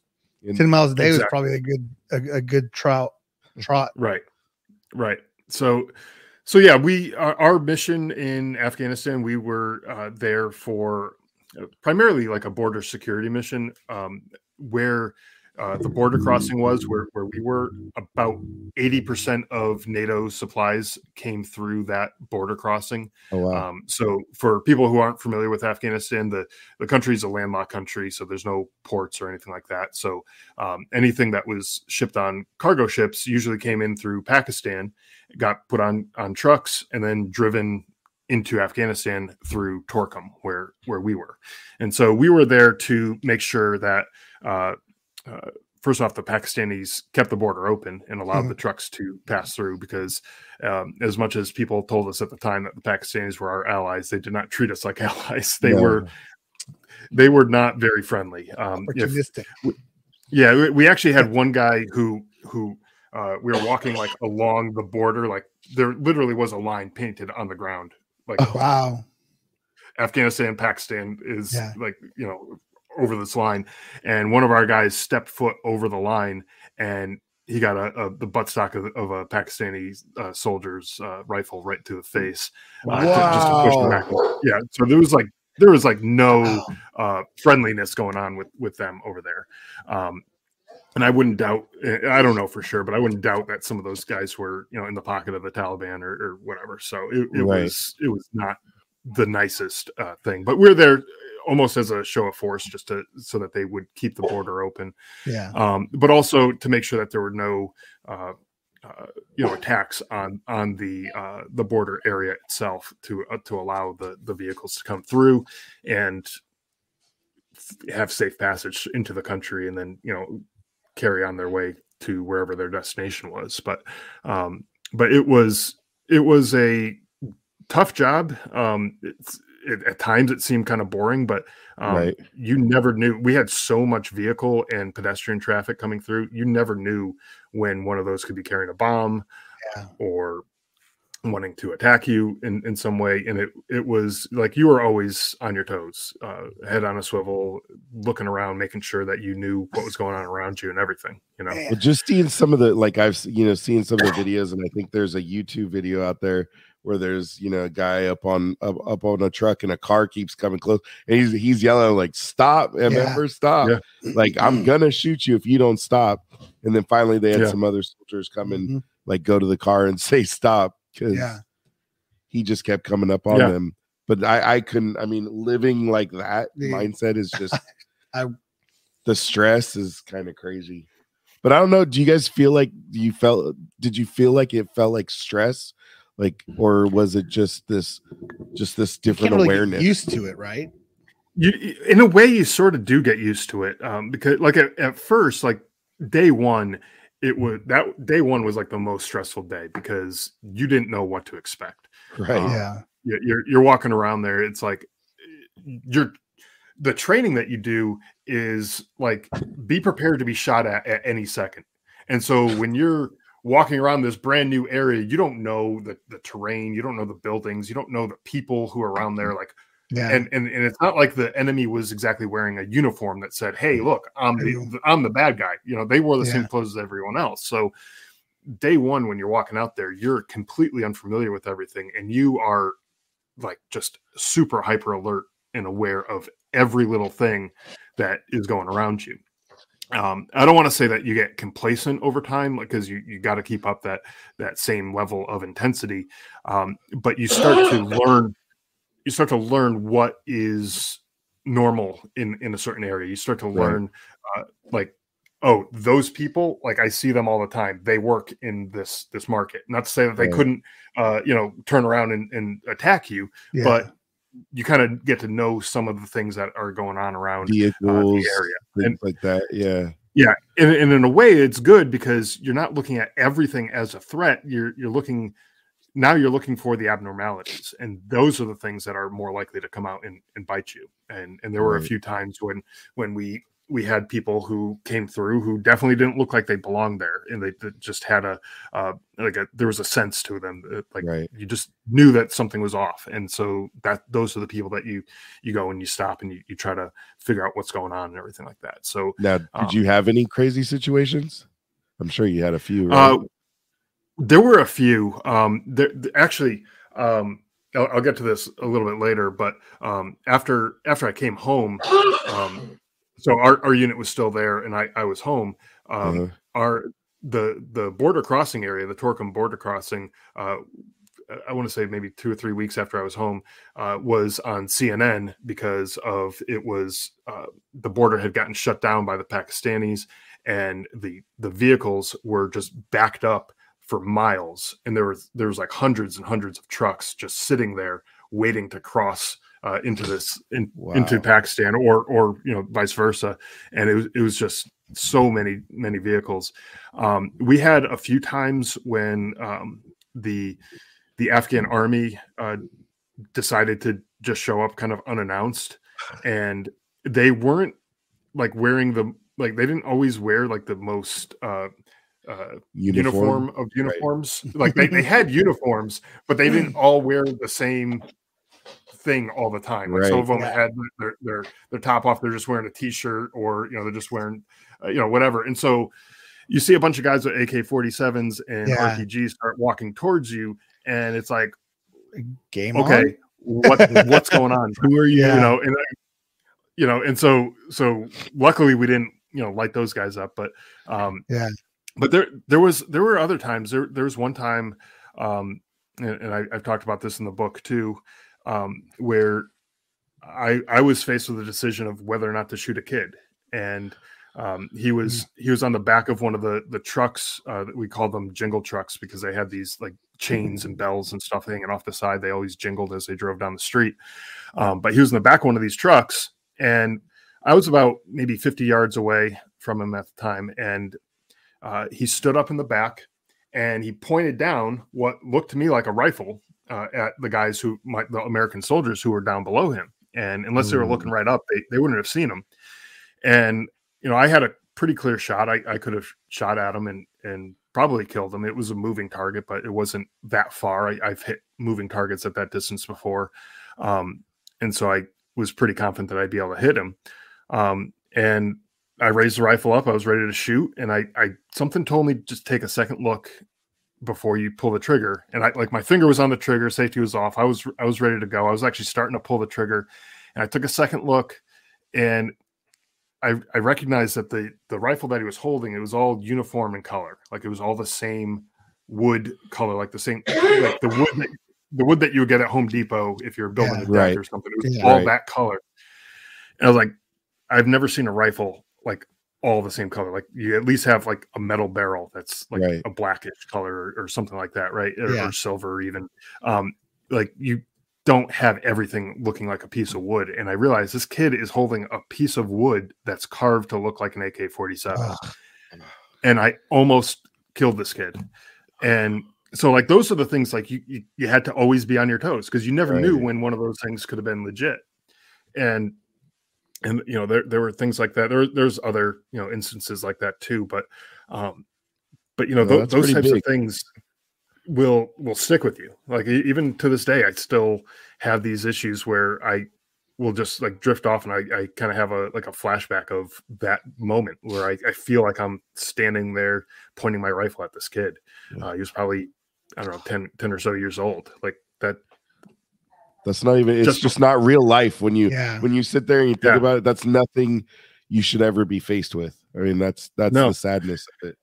And- 10 miles a day was probably a good, a, a good trout, trot. Right. Right. So, so yeah, we our, our mission in Afghanistan, we were uh, there for uh, primarily like a border security mission, um, where uh, the border crossing was, where where we were. About eighty percent of NATO supplies came through that border crossing. Oh wow. Um, so for people who aren't familiar with Afghanistan, the the country is a landlocked country, so there's no ports or anything like that. So um, anything that was shipped on cargo ships usually came in through Pakistan, got put on on trucks, and then driven into Afghanistan through Torkham, where where we were. And so we were there to make sure that. Uh, uh, First off, the Pakistanis kept the border open and allowed Mhm. the trucks to pass through because um, as much as people told us at the time that the Pakistanis were our allies, they did not treat us like *laughs* allies. They No. were they were not very friendly. Um, if- yeah, we- we actually had one guy who who uh, we were walking like along the border, like there literally was a line painted on the ground, like Oh, wow. Afghanistan, Pakistan is Yeah. like you know over this line, and one of our guys stepped foot over the line, and he got a, a the buttstock of, of a Pakistani uh, soldier's uh, rifle right to the face, uh, to- just to push him back. Yeah, so there was like there was like no Wow. uh, friendliness going on with with them over there. Um, and I wouldn't doubt. I don't know for sure, but I wouldn't doubt that some of those guys were, you know, in the pocket of the Taliban or, or whatever. So it, it Right. was it was not the nicest uh, thing. But we're there almost as a show of force, just to so that they would keep the border open, Yeah. um, but also to make sure that there were no. Uh, uh, you know, attacks on on the uh, the border area itself to uh, to allow the the vehicles to come through and have safe passage into the country, and then you know carry on their way to wherever their destination was. But um, but it was it was a tough job. Um, it's, it, at times it seemed kind of boring, but um, Right. you never knew. We had so much vehicle and pedestrian traffic coming through. You never knew when one of those could be carrying a bomb Yeah. or wanting to attack you in, in some way. And it, it was like you were always on your toes, uh, head on a swivel, looking around, making sure that you knew what was going on around you and everything, you know? Well, just seeing some of the like I've you know seen some of the *coughs* videos, and I think there's a YouTube video out there where there's you know a guy up on up, up on a truck and a car keeps coming close, and he's he's yelling like "Stop, remember, stop!" Yeah. Like I'm gonna shoot you if you don't stop. And then finally they had Yeah. some other soldiers come and Mhm. like go to the car and *laughs* say stop because Yeah. he just kept coming up on Yeah. them. But I I couldn't. I mean, living like that Yeah. mindset is just *laughs* I- the stress is kind of crazy. But I don't know. Do you guys feel like you felt? Did you feel like it felt like stress, like, or was it just this, just this You different can't really get awareness? used to it, right? you in a way you sort of do get used to it um because like at, at first like day one it would that day one was like the most stressful day because you didn't know what to expect right. Um, Yeah. you're you're, you're walking around there it's like you're the training that you do is like be prepared to be shot at at any second and so when you're walking around this brand new area you don't know the, the terrain you don't know the buildings you don't know the people who are around there like Yeah. and, and and it's not like the enemy was exactly wearing a uniform that said, "Hey, look, I'm the I'm the bad guy." You know, they wore the same clothes as everyone else. So day one, when you're walking out there, you're completely unfamiliar with everything, and you are like just super hyper alert and aware of every little thing that is going around you. Um, I don't want to say that you get complacent over time because you you got to keep up that that same level of intensity, um, but you start to *laughs* learn you start to learn what is normal in in a certain area. You start to Right. learn uh, like oh those people like i see them all the time they work in this this market not to say that they Right. couldn't uh you know turn around and, and attack you Yeah. but you kind of get to know some of the things that are going on around uh, the area And- like that. Yeah. yeah and, and in a way it's good because you're not looking at everything as a threat you're you're looking now you're looking for the abnormalities and those are the things that are more likely to come out and, and bite you and and there were a few times when when we we had people who came through who definitely didn't look like they belonged there and they, they just had a uh like a there was a sense to them that, like Right. you just knew that something was off and so that those are the people that you you go and you stop and you, you try to figure out what's going on and everything like that so Now, did Um, you have any crazy situations? I'm sure you had a few. Right? Uh, there were a few. Um, there, actually, um, I'll, I'll get to this a little bit later. But um, after after I came home, um, so our, our unit was still there, and I, I was home. Um, Uh-huh. Our the the border crossing area, the Torkham border crossing. Uh, I want to say maybe two or three weeks after I was home, uh, was on CNN because of it was uh, the border had gotten shut down by the Pakistanis, and the the vehicles were just backed up for miles, and there was there was like hundreds and hundreds of trucks just sitting there waiting to cross uh, into this in, into Pakistan or or you know vice versa, and it was it was just so many many vehicles. Um, we had a few times when um, the the Afghan army uh, decided to just show up kind of unannounced, and they weren't like wearing the like they didn't always wear like the most uh, uh, uniform. of uniforms. *laughs* Like they, they had uniforms, but they didn't *clears throat* all wear the same thing all the time. Like some of them Yeah. had their, their their top off. They're just wearing a t-shirt, or you know, they're just wearing, uh, you know, whatever. And so you see a bunch of guys with AK-47s and Yeah. RPGs start walking towards you, and it's like, Game on. okay, what what's going on? *laughs* Who are you? Yeah. You know, and you know, and so so luckily we didn't you know light those guys up, but um, Yeah. but there there was there were other times there there was one time um and, and I, i've talked about this in the book too um where i i was faced with a decision of whether or not to shoot a kid. And um he was he was on the back of one of the the trucks uh that we call them jingle trucks because they had these like chains and bells and stuff hanging off the side. They always jingled as they drove down the street. Um but he was in the back of one of these trucks and i was about maybe 50 yards away from him at the time and uh, he stood up in the back and he pointed down what looked to me like a rifle uh, at the guys who might the American soldiers who were down below him. And unless they were looking right up, they, they wouldn't have seen him. And you know, I had a pretty clear shot. I, I could have shot at him and and probably killed him. It was a moving target, but it wasn't that far. I, I've hit moving targets at that distance before, um, and so I was pretty confident that I'd be able to hit him. Um, and I raised the rifle up. I was ready to shoot, and I, I something told me just take a second look before you pull the trigger. And I like my finger was on the trigger, safety was off. I was I was ready to go. I was actually starting to pull the trigger, and I took a second look, and I I recognized that the the rifle that he was holding it was all uniform in color, like it was all the same wood color, like the same *coughs* like the wood that, the wood that you would get at Home Depot if you're building Yeah. a deck Right. or something. It was Yeah. all Right. that color. And I was like, I've never seen a rifle like all the same color. Like you at least have like a metal barrel that's like Right. a blackish color or, or something like that, right? Or, Yeah. or silver even. Um, like you don't have everything looking like a piece of wood. And I realized this kid is holding a piece of wood that's carved to look like an AK 47 and I almost killed this kid. And so like those are the things like you you, you had to always be on your toes because you never knew when one of those things could have been legit. And and you know there there were things like that. There there's other you know instances like that too, but um but you know that's those types big. of things will will stick with you. Like even to this day I still have these issues where I will just like drift off and I, I kind of have a like a flashback of that moment where I, I feel like I'm standing there pointing my rifle at this kid. Yeah. Uh, he was probably, I don't know, 10, 10 or so years old. Like that. That's not even. It's Just- just, not real life when you Yeah. when you sit there and you think Yeah. about it. That's nothing you should ever be faced with. I mean, that's that's No. the sadness of it.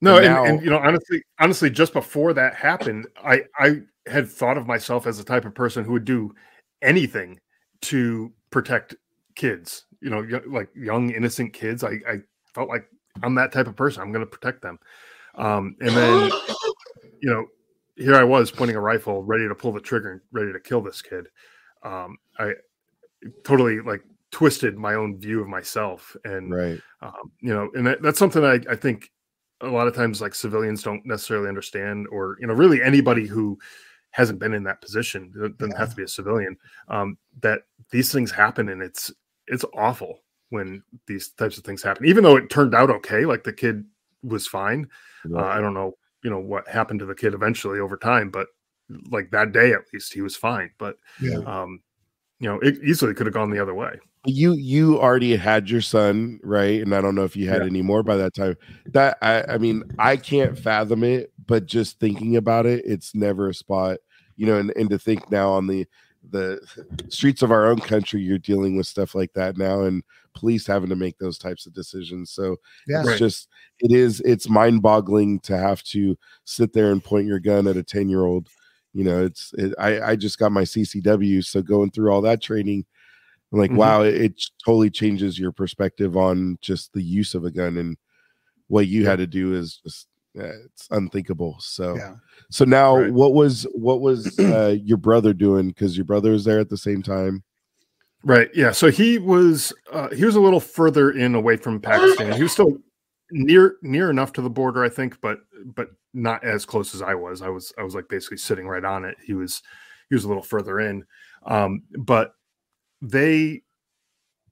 No, And and, now- and you know, honestly, honestly, just before that happened, I I had thought of myself as the type of person who would do anything to protect kids. You know, yo- like young innocent kids. I I felt like I'm that type of person. I'm going to protect them. Um, and then, *gasps* you know, here I was pointing a rifle, ready to pull the trigger and ready to kill this kid. Um, I totally like twisted my own view of myself. And, Right. um, you know, and that, that's something I, I think a lot of times like civilians don't necessarily understand, or, you know, really anybody who hasn't been in that position, doesn't have to be a civilian, um, that these things happen and it's, it's awful when these types of things happen, even though it turned out okay. Like the kid was fine. Uh, I don't know, you know, what happened to the kid eventually over time, but like that day at least he was fine. But Yeah. um, you know, it easily could have gone the other way. you you already had your son right and i don't know if you had Yeah. any more by that time that i i mean i can't fathom it but just thinking about it it's never a spot you know and, and to think now on the the streets of our own country you're dealing with stuff like that now and police having to make those types of decisions so Yeah. it's Right. just it is it's mind boggling to have to sit there and point your gun at a 10 year old you know it's it, i i just got my ccw so going through all that training I'm like Mhm. wow it, it totally changes your perspective on just the use of a gun and what you had to do is just uh, it's unthinkable so Yeah. so now Right. what was what was uh, your brother doing because your brother was there at the same time Right. Yeah. So he was uh, he was a little further in away from Pakistan. He was still near near enough to the border, I think, but but not as close as I was. I was I was like basically sitting right on it. He was he was a little further in. Um, but they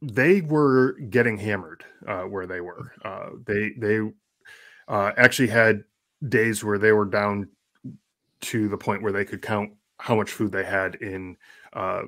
they were getting hammered uh, where they were. Uh, they they uh, actually had days where they were down to the point where they could count how much food they had in uh,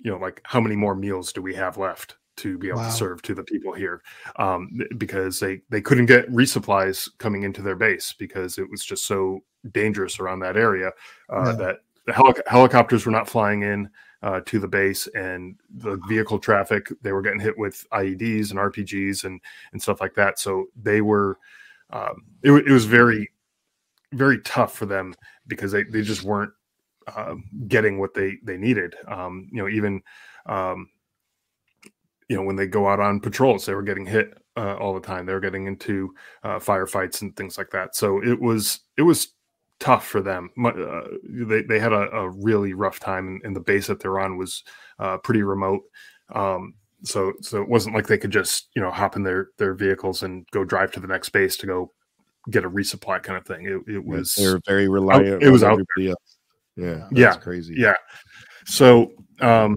you know like how many more meals do we have left to be able Wow. to serve to the people here um, because they they couldn't get resupplies coming into their base because it was just so dangerous around that area uh, Yeah. that the helic- helicopters were not flying in uh, to the base and the vehicle traffic they were getting hit with ieds and rpgs and and stuff like that so they were um, it, it was very very tough for them because they, they just weren't uh, getting what they they needed. Um, you know even um, you know when they go out on patrols they were getting hit uh, all the time. They were getting into uh, firefights and things like that. So it was it was tough for them. Uh, they, they had a, a really rough time and, and the base that they're on was uh, pretty remote. Um, so so it wasn't like they could just you know hop in their their vehicles and go drive to the next base to go get a resupply kind of thing. It, it was they're very reliant it was out everybody else yeah that's Yeah. crazy yeah so um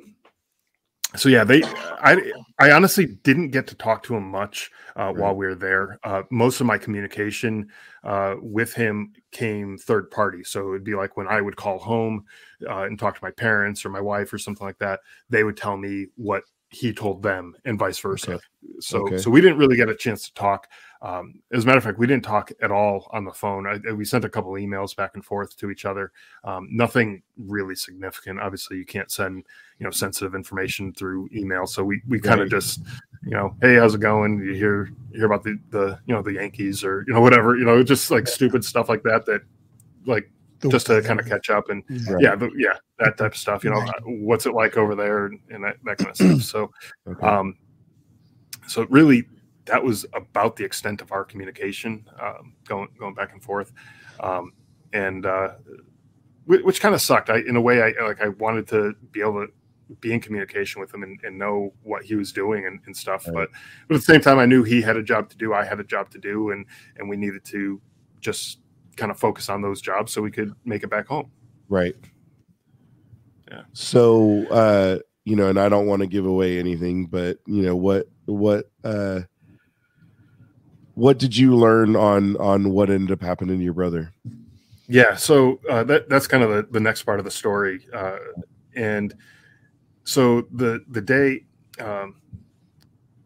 so yeah they i i honestly didn't get to talk to him much uh, Right. while we were there uh, most of my communication uh, with him came third party so it would be like when i would call home uh, and talk to my parents or my wife or something like that they would tell me what he told them and vice versa Okay. so Okay. so we didn't really get a chance to talk um, as a matter of fact we didn't talk at all on the phone. I, we sent a couple emails back and forth to each other. Um, nothing really significant. Obviously you can't send you know sensitive information through email. So we we kind of Right. just you know hey how's it going? You hear you hear about the the you know the yankees or you know whatever you know just like stupid stuff like that that like just to kind of catch up and Yeah. Right. yeah the, yeah that type of stuff you know uh, what's it like over there and, and that, that kind of stuff. So *clears throat* Okay. um so really that was about the extent of our communication um, going going back and forth um, and uh, which, which kind of sucked I in a way I like I wanted to be able to be in communication with him and, and know what he was doing and, and stuff Right. but but at the same time I knew he had a job to do I had a job to do and and we needed to just kind of focus on those jobs so we could make it back home Right. Yeah. So uh, you know, and I don't want to give away anything, but you know, what what uh what did you learn on on what ended up happening to your brother? Yeah, so uh, that that's kind of the, the next part of the story, uh, and so the the day, um,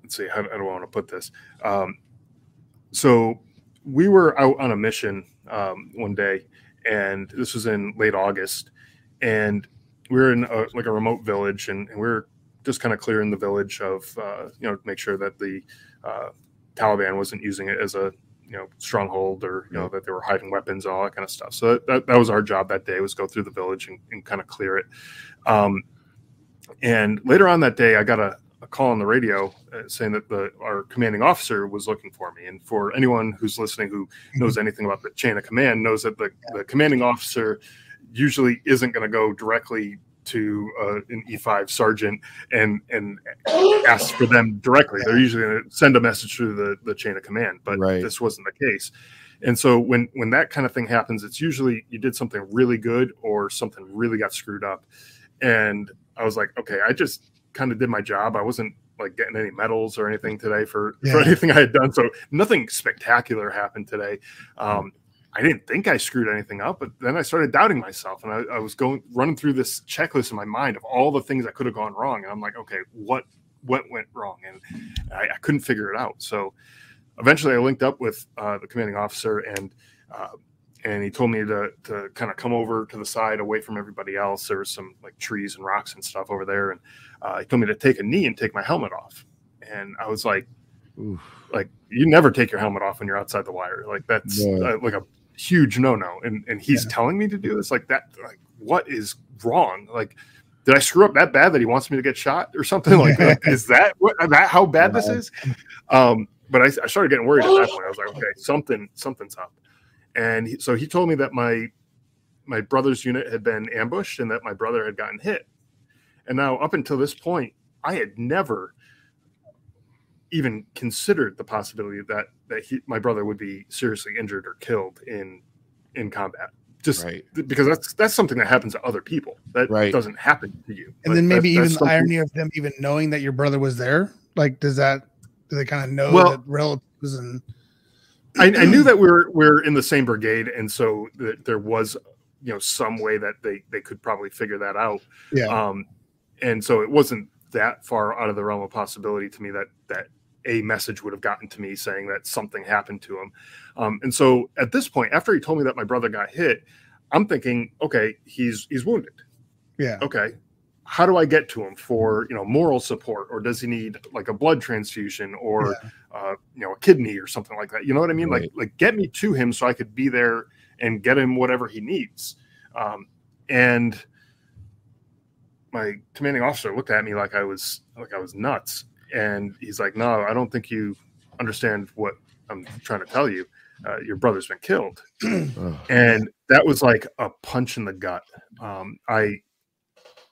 let's see, how, do I want to put this? Um, so we were out on a mission um, one day, and this was in late August, and we were in a, like a remote village, and, and we are just kind of clearing the village of uh, you know make sure that the uh, Taliban wasn't using it as a you know stronghold or you know that they were hiding weapons and all that kind of stuff. So that, that, was our job that day was go through the village and, and kind of clear it. Um, and later on that day i got a, a call on the radio uh, saying that the our commanding officer was looking for me. And for anyone who's listening who knows anything about the chain of command, knows that the, the commanding officer usually isn't going to go directly to uh, an E5 sergeant and and ask for them directly. They're usually going to send a message through the, the chain of command, but Right. this wasn't the case. And so when when that kind of thing happens, it's usually you did something really good or something really got screwed up. And I was like, okay, I just kind of did my job. I wasn't like getting any medals or anything today for, for anything I had done. So nothing spectacular happened today. Um, I didn't think I screwed anything up, but then I started doubting myself, and I, I was going running through this checklist in my mind of all the things that could have gone wrong, and I'm like, okay, what what went wrong? And I, I couldn't figure it out. So eventually, I linked up with uh, the commanding officer, and uh, and he told me to to kind of come over to the side, away from everybody else. There was some like trees and rocks and stuff over there, and uh, he told me to take a knee and take my helmet off. And I was like, Oof. like you never take your helmet off when you're outside the wire. Like that's No. uh, like a huge no no. And and he's Yeah. telling me to do this. Like that. Like what is wrong? Like did I screw up that bad that he wants me to get shot or something? Like, like, is *laughs* that what that how bad this is? Um, but I, I started getting worried at that point. I was like, okay, *laughs* something something's up. And he, so he told me that my my brother's unit had been ambushed and that my brother had gotten hit. And now up until this point, I had never even considered the possibility that that he, my brother would be seriously injured or killed in in combat. Just Right. th- because that's that's something that happens to other people. That Right. doesn't happen to you. And But then that- maybe even that's the something- irony of them even knowing that your brother was there. Like, does that do they kind of know Well- that relatives and I, I knew that we we're we're in the same brigade, and so that there was, you know, some way that they they could probably figure that out. yeah, Um, and so it wasn't that far out of the realm of possibility to me that that a message would have gotten to me saying that something happened to him. Um, and so at this point, after he told me that my brother got hit, I'm thinking, okay, he's he's wounded. yeah, Okay, how do I get to him for you know moral support, or does he need like a blood transfusion or uh, you know a kidney or something like that? You know what I mean? Like like get me to him so I could be there and get him whatever he needs. Um, and my commanding officer looked at me like I was like I was nuts, and he's like, "No, I don't think you understand what I'm trying to tell you. Uh, your brother's been killed." *clears throat* And that was like a punch in the gut. Um, I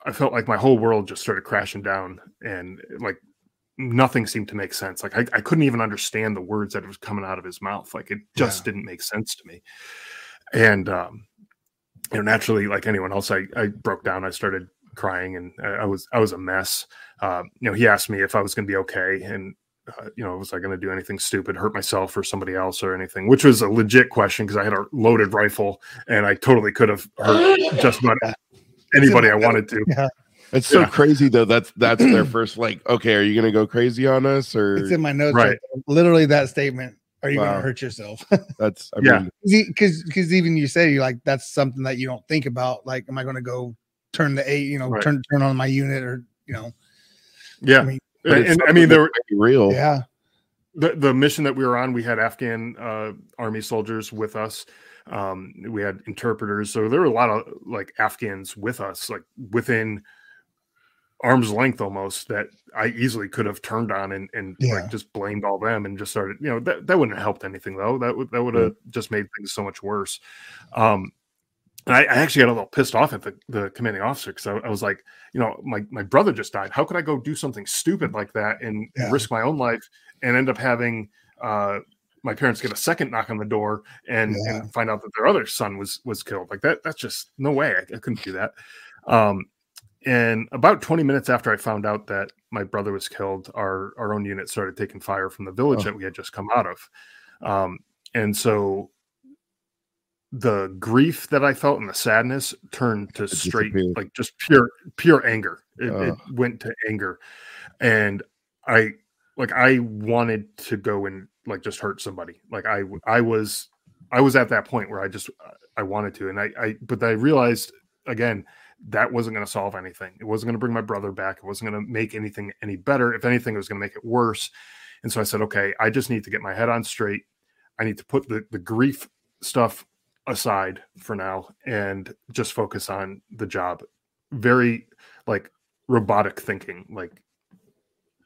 I felt like my whole world just started crashing down, and like nothing seemed to make sense. Like I, I couldn't even understand the words that was coming out of his mouth. Like it just didn't make sense to me. And um, you know, naturally, like anyone else, I I broke down. I started crying, and I, I was I was a mess. Uh, you know, he asked me if I was going to be okay, and uh, you know, was I going to do anything stupid, hurt myself or somebody else or anything? Which was a legit question because I had a loaded rifle and I totally could have hurt *laughs* just about anybody I wanted to. It's so Yeah. crazy though. That's that's their *clears throat* first like. Okay, are you gonna go crazy on us or it's in my notes. Right. Right. Literally that statement. Are you going to hurt yourself? *laughs* that's I Yeah. Because because even you say you like that's something that you don't think about. Like, am I going to go turn the eight? You know, Right. turn turn on my unit or you know? Yeah. I mean, but And, and, I mean, that there were real. yeah, the, the mission that we were on, we had Afghan uh, army soldiers with us. Um, we had interpreters. So there were a lot of like Afghans with us, like within arm's length almost that I easily could have turned on and, and Yeah. like just blamed all them and just started, you know, that, that wouldn't have helped anything though. That would, that would have just made things so much worse. Um, and I, I actually got a little pissed off at the, the commanding officer because I, I was like, you know, my, my brother just died. How could I go do something stupid like that and Yeah. risk my own life and end up having uh, my parents get a second knock on the door and, Yeah. and find out that their other son was was killed? Like that. That's just no way. I, I couldn't do that. Um, and about 20 minutes after I found out that my brother was killed, our our own unit started taking fire from the village Oh. that we had just come out of. Um, and so the grief that I felt and the sadness turned to straight like just pure pure anger. It, uh. it went to anger, and I like I wanted to go and like just hurt somebody. Like I I was I was at that point where I just I wanted to, and I I but I realized again that wasn't going to solve anything. It wasn't going to bring my brother back. It wasn't going to make anything any better. If anything, it was going to make it worse. And so I said, okay, I just need to get my head on straight. I need to put the the grief stuff aside for now and just focus on the job. Very like robotic thinking, like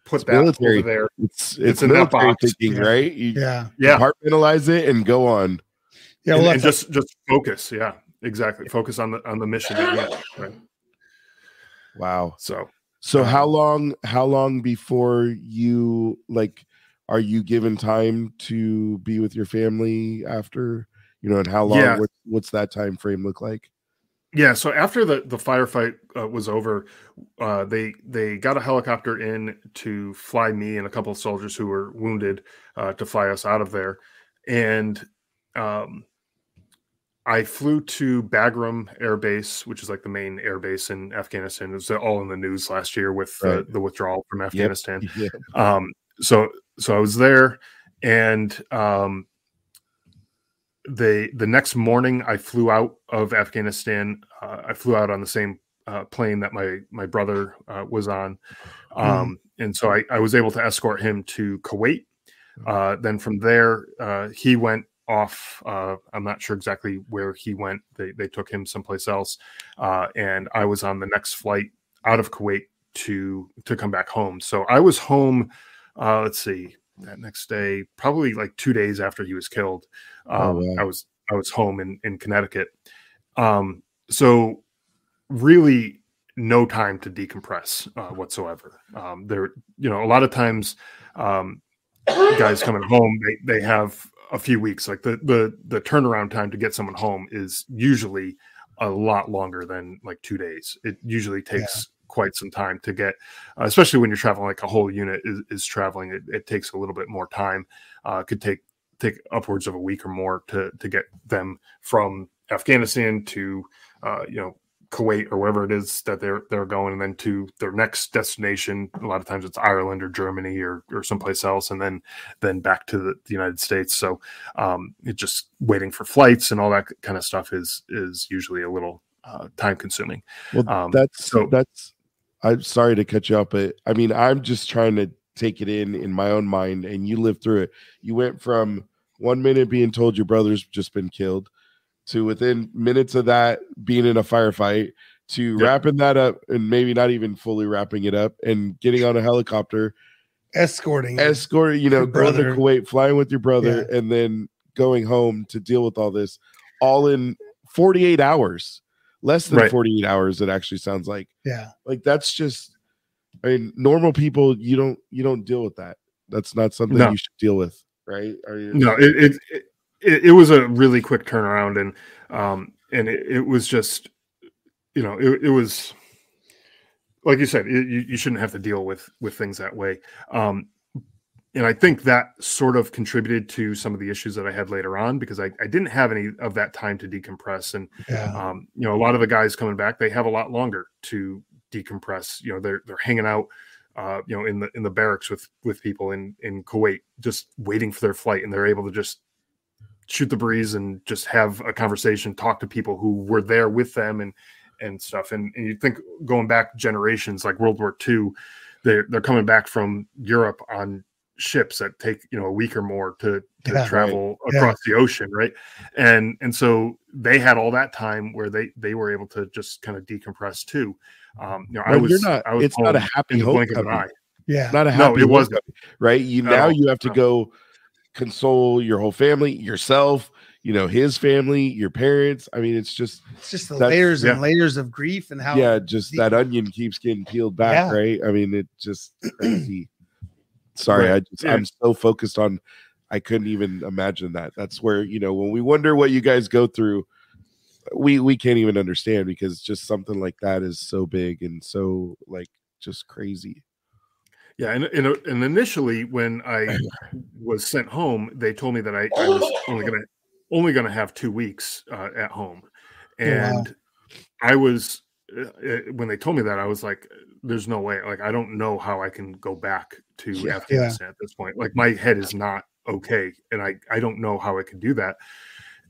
put It's that military. over there. It's it's, in that military box. thinking, Yeah. right? You Yeah. Yeah, compartmentalize it and go on. Yeah. and, Well, and that's just just focus. Yeah, exactly. Focus on the on the mission. At right? Wow. So So how Um, long how long before you like are you given time to be with your family after you know and how long Yeah. what, what's that time frame look like Yeah, so after the the firefight uh, was over, uh, they they got a helicopter in to fly me and a couple of soldiers who were wounded uh, to fly us out of there, and um, I flew to Bagram Air Base, which is like the main air base in Afghanistan. It was all in the news last year with the, Right. the withdrawal from Afghanistan. *laughs* yeah Um, so so I was there, and um, they the next morning I flew out of Afghanistan. Uh, I flew out on the same uh, plane that my my brother uh, was on, um, and so I, I was able to escort him to Kuwait. Uh, then from there, uh, he went off. Uh, I'm not sure exactly where he went. They they took him someplace else, uh, and I was on the next flight out of Kuwait to to come back home. So I was home. Uh, let's see, that next day, probably like two days after he was killed. Um, Oh, wow. I was I was home in in Connecticut. Um, so really no time to decompress uh, whatsoever. Um, there, you know, a lot of times, um, guys coming home, they they have a few weeks. Like the the the turnaround time to get someone home is usually a lot longer than like two days. It usually takes quite some time to get, uh, especially when you're traveling. Like a whole unit is, is traveling, it, it takes a little bit more time. Uh, could take take upwards of a week or more to to get them from Afghanistan to uh, you know Kuwait or wherever it is that they're they're going, and then to their next destination. A lot of times it's Ireland or Germany or or someplace else, and then then back to the, the United States. So um, it just waiting for flights and all that kind of stuff is is usually a little uh, time consuming. well Um, that's so- that's i'm sorry to cut you off but i mean i'm just trying to take it in in my own mind and you lived through it you went from one minute being told your brother's just been killed to within minutes of that being in a firefight to Yep. wrapping that up and maybe not even fully wrapping it up and getting on a helicopter escorting. escort you know Your going to brother. kuwait flying with your brother and then going home to deal with all this all in 48 hours less than Right. 48 hours it actually sounds like yeah. like that's just i mean normal people you don't you don't deal with that that's not something No. you should deal with right Are you, No, it it, it it it was a really quick turnaround, and um and it, it was just you know it, it was like you said it, you, you shouldn't have to deal with with things that way um and i think that sort of contributed to some of the issues that i had later on because i, I didn't have any of that time to decompress and Yeah. um, you know, a lot of the guys coming back, they have a lot longer to decompress. You know, they're they're hanging out, uh, you know, in the in the barracks with with people in in Kuwait, just waiting for their flight, and they're able to just shoot the breeze and just have a conversation, talk to people who were there with them, and and stuff. And and you think going back generations, like World War II, they're they're coming back from Europe on ships that take you know a week or more to to Yeah. travel Yeah. across the ocean right and and so they had all that time where they they were able to just kind of decompress too um you know i was you're not I was it's not a happy in the blink of an eye Yeah. not a happy, No, happy it wasn't. right you At now you have to No. go console your whole family yourself you know his family your parents i mean it's just It's just the That's- layers and yeah. layers of grief and how yeah just the- that onion keeps getting peeled back Yeah. right i mean it just *clears throat* crazy sorry Right. i just Yeah. i'm so focused on i couldn't even imagine that that's where you know when we wonder what you guys go through we we can't even understand because just something like that is so big and so like just crazy. Yeah and, and and initially when i *laughs* was sent home they told me that i, I was only gonna only gonna have two weeks uh, at home. And i was uh, uh, when they told me that i was like there's no way. Like i don't know how i can go back to Yeah. afghanistan at this point. Like my head is not okay and i i don't know how i can do that.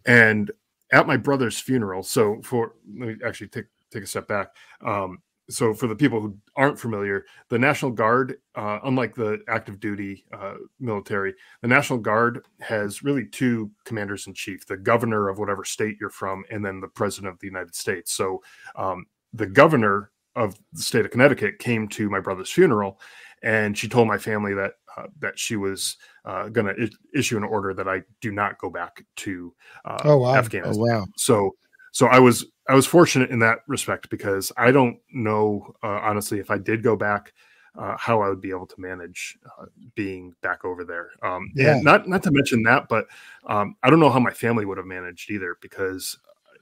And at my brother's funeral so for let me actually take take a step back um so for the people who aren't familiar the national guard uh, unlike the active duty uh, military the national guard has really two commanders in chief the governor of whatever state you're from and then the president of the united states. So um, the governor of the state of connecticut came to my brother's funeral and she told my family that uh, that she was uh, going to issue an order that I do not go back to uh, Oh, wow. Oh Afghanistan. wow. So so I was I was fortunate in that respect because I don't know uh, honestly if I did go back uh, how I would be able to manage uh, being back over there. Um, Yeah. Not not to mention that, but um, I don't know how my family would have managed either because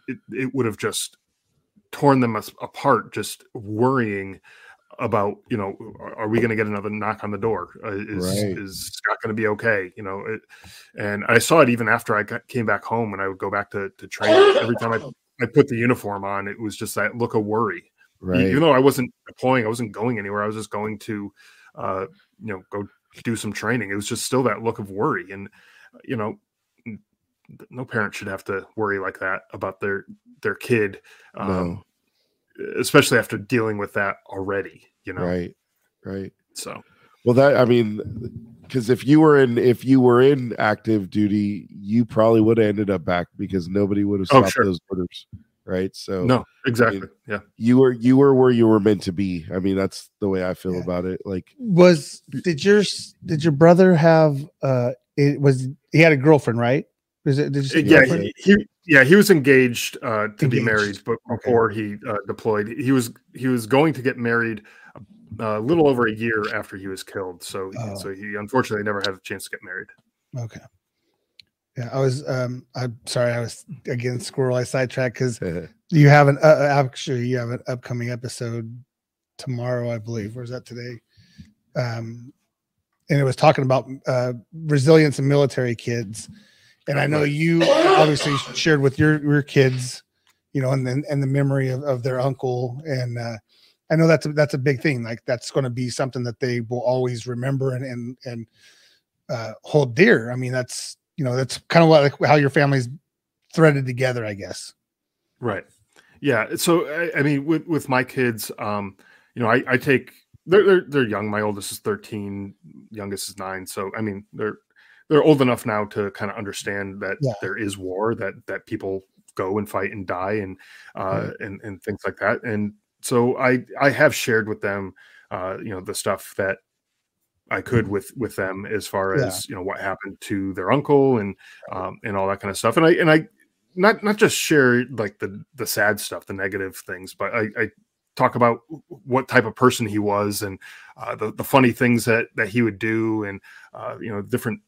it, it would have just torn them apart, just worrying about you know are, we going to get another knock on the door? Uh, is Right. is Scott going to be okay? You know it, and I saw it even after I got, came back home and I would go back to to training every time I *laughs* I put the uniform on it was just that look of worry. Right. even though I wasn't deploying I wasn't going anywhere I was just going to uh you know go do some training. It was just still that look of worry and you know no parent should have to worry like that about their their kid um, especially after dealing with that already you know Right. Right. so Well, that I mean, because if you were in if you were in active duty, you probably would have ended up back because nobody would have Oh, stopped sure. those orders, right? So no exactly yeah you were you were where you were meant to be. I mean, that's the way I feel Yeah. about it. Like, Was did your did your brother have uh it was he had a girlfriend, right? Was it did you say yeah he, he yeah he was engaged uh to be married but Okay. before he uh, deployed he was he was going to get married uh, a little over a year after he was killed so Oh. so he unfortunately never had a chance to get married Okay. Yeah, I was um I'm sorry, I was again squirrel I sidetracked because *laughs* you have an uh, uh, actually you have an upcoming episode tomorrow, I believe. Where's that today? Um and it was talking about uh resilience in military kids. And I know you obviously shared with your your kids, you know, and then and the memory of, of their uncle. And uh I know that's a, that's a big thing. Like that's going to be something that they will always remember and and and uh, hold dear. I mean, that's you know that's kind of what like how your family's threaded together, I guess. Right. Yeah. So I, I mean, with with my kids, um, you know, I, I take they're, they're they're young. My oldest is thirteen, youngest is nine. So I mean, they're they're old enough now to kind of understand that Yeah. there is war, that that people go and fight and die, and uh, and and things like that. And so I I have shared with them, uh, you know, the stuff that I could with with them as far Yeah. as you know what happened to their uncle and um, and all that kind of stuff. And I and I not not just share like the the sad stuff, the negative things, but I, I talk about what type of person he was and uh, the the funny things that that he would do and uh, you know different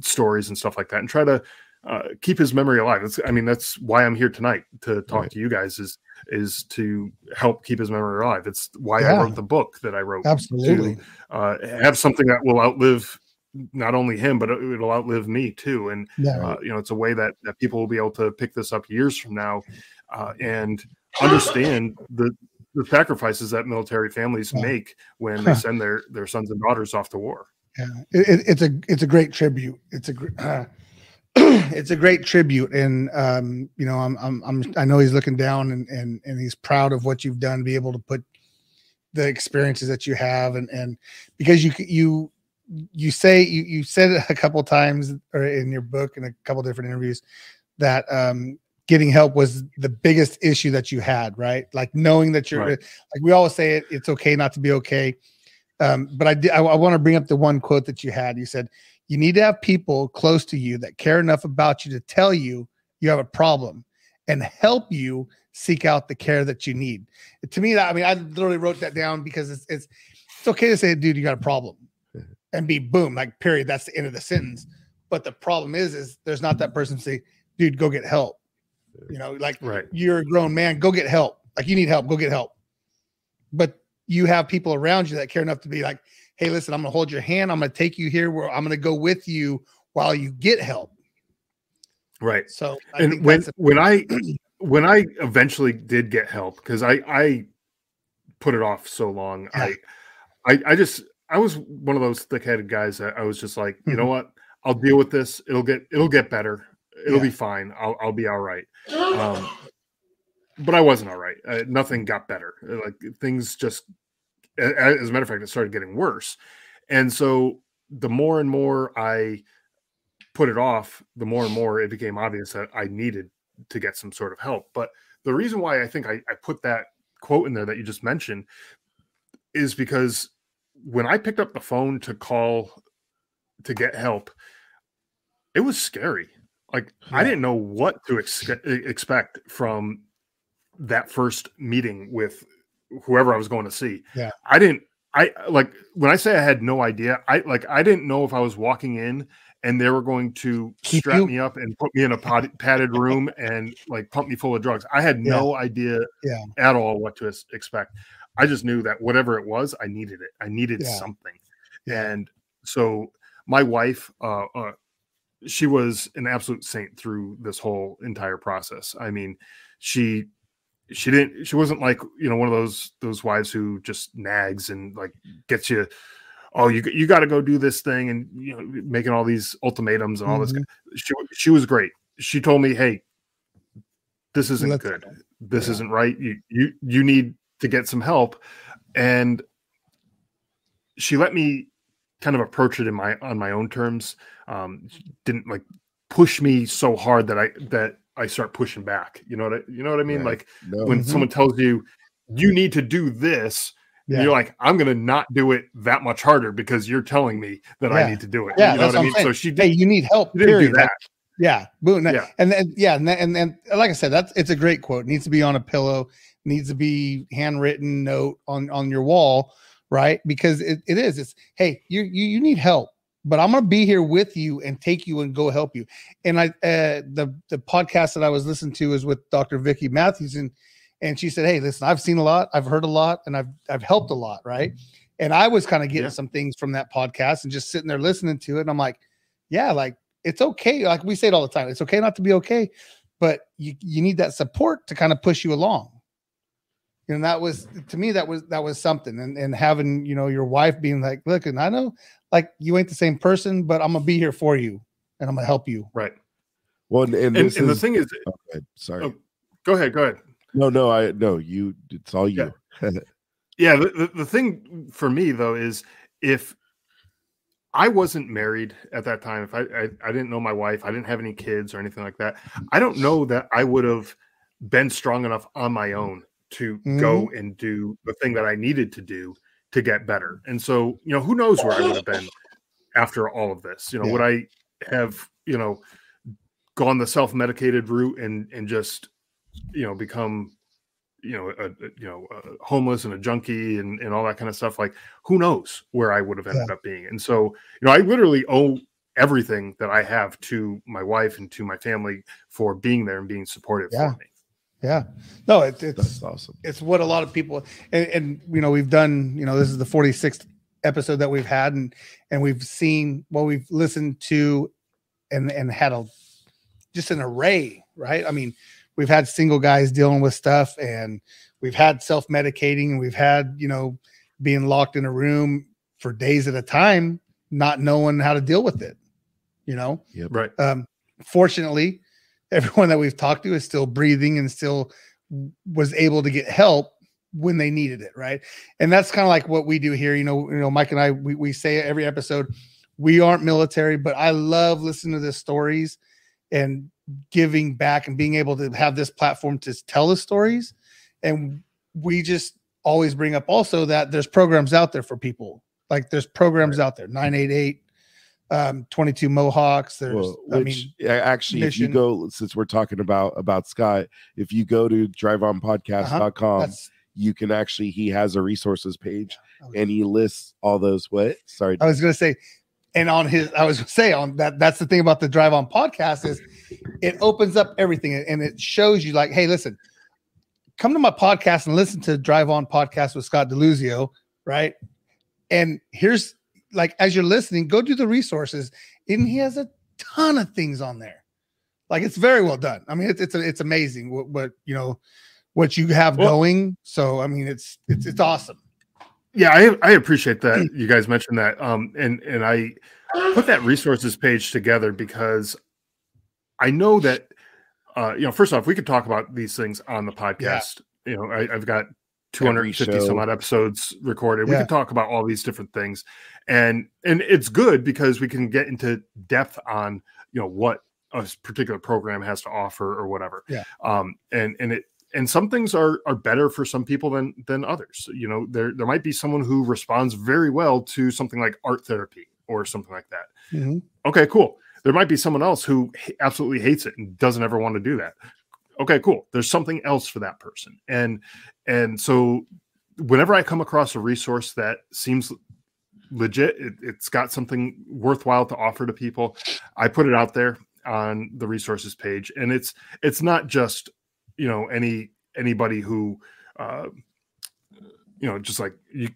stories and stuff like that, and try to uh, keep his memory alive. That's, I mean, that's why I'm here tonight to talk Right. to you guys is is to help keep his memory alive. It's why Yeah. I wrote the book that I wrote Absolutely. uh, have something that will outlive not only him but it- it'll outlive me too and Yeah. uh, you know it's a way that, that people will be able to pick this up years from now uh, and *gasps* understand the the sacrifices that military families Yeah. make when they send their their sons and daughters off to war Yeah, it, it, it's a it's a great tribute. It's a uh, *clears throat* it's a great tribute, and um, you know, I'm I'm I'm I know he's looking down and and and he's proud of what you've done, to be able to put the experiences that you have, and and because you you you say you you said it *laughs* a couple times or in your book and a couple different interviews that um getting help was the biggest issue that you had right? Like knowing that you're Right. like we always say it it's okay not to be okay um, but I, did, I, I want to bring up the one quote that you had. You said, You need to have people close to you that care enough about you to tell you you have a problem and help you seek out the care that you need. To me, that I mean, I literally wrote that down because it's it's, it's okay to say, dude, you got a problem and be boom, like period. That's the end of the sentence. But the problem is, is there's not that person to say, dude, go get help. You know, like right you're a grown man, go get help. Like you need help, go get help. But you have people around you that care enough to be like, hey, listen, I'm gonna hold your hand, I'm gonna take you here where I'm gonna go with you while you get help. right So I and when a- when i *clears throat* when i eventually did get help because i i put it off so long Yeah. I, I i just i was one of those thick-headed guys that i was just like you Mm-hmm. know what i'll deal with this it'll get it'll get better it'll Yeah. be fine i'll i'll be all right *clears throat* um but i wasn't all right. Uh, nothing got better. Like things just as a matter of fact it started getting worse. And so the more and more i put it off the more and more it became obvious that i needed to get some sort of help. But the reason why i think i, I put that quote in there that you just mentioned is because when I picked up the phone to call to get help, it was scary. Like I didn't know what to ex- expect from that first meeting with whoever I was going to see. Yeah. I didn't I like when I say I had no idea, I like I didn't know if I was walking in and they were going to Keep strap you- me up and put me in a pod, padded room and like pump me full of drugs. I had no idea Yeah. at all what to expect. I just knew that whatever it was, I needed it. I needed Yeah. something. Yeah. And so my wife, uh, uh, she was an absolute saint through this whole entire process. I mean, she she didn't she wasn't like you know one of those those wives who just nags and like gets you oh you you got to go do this thing and you know making all these ultimatums and all this Mhm. she she was great. She told me hey this isn't good. this Yeah. isn't right. You you you need to get some help. And she let me kind of approach it in my on my own terms. Um didn't like push me so hard that i that i start pushing back you know what I, you know what i mean Right. like No. when Mhm. someone tells you you need to do this Yeah. you're like i'm gonna not do it that much harder because you're telling me that i need to do it Yeah, you know what i mean saying. so she did, Hey, you need help. Period. that Yeah, boom. Yeah. And then yeah, and then, and and like I said, that's it's a great quote. needs to be on a pillow. Needs to be handwritten note on on your wall, right? Because it, it is. It's hey, you you you need help, but I'm gonna be here with you and take you and go help you. And I uh, the the podcast that I was listening to is with Dr. Vicky Matthews, and and she said, hey, listen, I've seen a lot, I've heard a lot, and I've I've helped a lot, right? And I was kind of getting Yeah. some things from that podcast and just sitting there listening to it, and I'm like, yeah, like it's okay. Like we say it all the time. It's okay not to be okay, but you you need that support to kind of push you along. And that was to me that was that was something. And and having you know your wife being like, look, and I know like you ain't the same person, but I'm gonna be here for you and I'm gonna help you. right well, and, and and, this and the thing is oh, go sorry. Oh. go ahead go ahead No, no, I no. You. It's all you. Yeah, the, the, the thing for me though is if I wasn't married at that time, if I, I I didn't know my wife, I didn't have any kids or anything like that, I don't know that I would have been strong enough on my own to go and do the thing that I needed to do to get better. And so, you know, who knows where I would have been after all of this? You know, Yeah. would I have, you know, gone the self-medicated route and and just, you know, become you know, a, a- you know, uh, homeless and a junkie and, and all that kind of stuff. Like, who knows where I would have ended up being? And so, you know, I literally owe everything that I have to my wife and to my family for being there and being supportive Yeah. for me. Yeah. No, it, it's That's awesome. it's what a lot of people and, and you know we've done you know this is the 46th episode that we've had and and we've seen well we've listened to and and had a just an array right i mean we've had single guys dealing with stuff and we've had self-medicating and we've had you know being locked in a room for days at a time not knowing how to deal with it you know Right. um, fortunately, everyone that we've talked to is still breathing and still was able to get help when they needed it, right? And that's kind of like what we do here. You know, you know, Mike and I, we, we say every episode, we aren't military, but I love listening to the stories and giving back and being able to have this platform to tell the stories. And we just always bring up also that there's programs out there for people. Like there's programs out there, 988, um, 22 Mohawks. There's, Well, I mean, actually, if you go, since we're talking about about Scott, if you go to driveonpodcast.com, that's, you can actually he has a resources page and he lists all those what sorry I was gonna say, and on his, I was gonna say on that. That's the thing about the Drive On podcast is it opens up everything and it shows you like, hey, listen, come to my podcast and listen to Drive On podcast with Scott DeLuzio, right? And here's like as you're listening, go do the resources, and he has a ton of things on there. Like it's very well done. I mean, it's it's it's amazing what what you know what you have Well- going. So I mean, it's it's it's awesome. Yeah, I, I appreciate that *clears throat* you guys mentioned that. Um, and and I put that resources page together because I know that uh, you know, first off, we could talk about these things on the podcast. You know, I, I've got 250 some odd episodes recorded. We can talk about all these different things, and and it's good because we can get into depth on you know what a particular program has to offer or whatever. Yeah. Um, and and it and some things are are better for some people than than others you know there there might be someone who responds very well to something like art therapy or something like that Mhm. okay cool there might be someone else who absolutely hates it and doesn't ever want to do that okay cool. There's something else for that person. And and so whenever i come across a resource that seems legit it, it's got something worthwhile to offer to people i put it out there on the resources page. And it's it's not just you know any anybody who uh you know just like you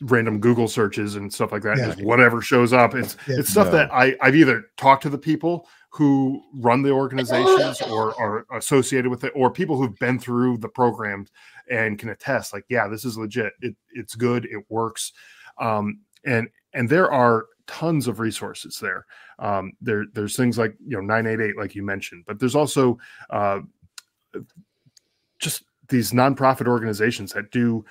random google searches and stuff like that Yeah. just whatever shows up it's Yeah. it's stuff No. that i i've either talked to the people who run the organizations *laughs* or are associated with it or people who've been through the programs and can attest like yeah this is legit it, it's good it works um and and there are tons of resources there um there there's things like you know 988 like you mentioned but there's also uh just these nonprofit organizations that do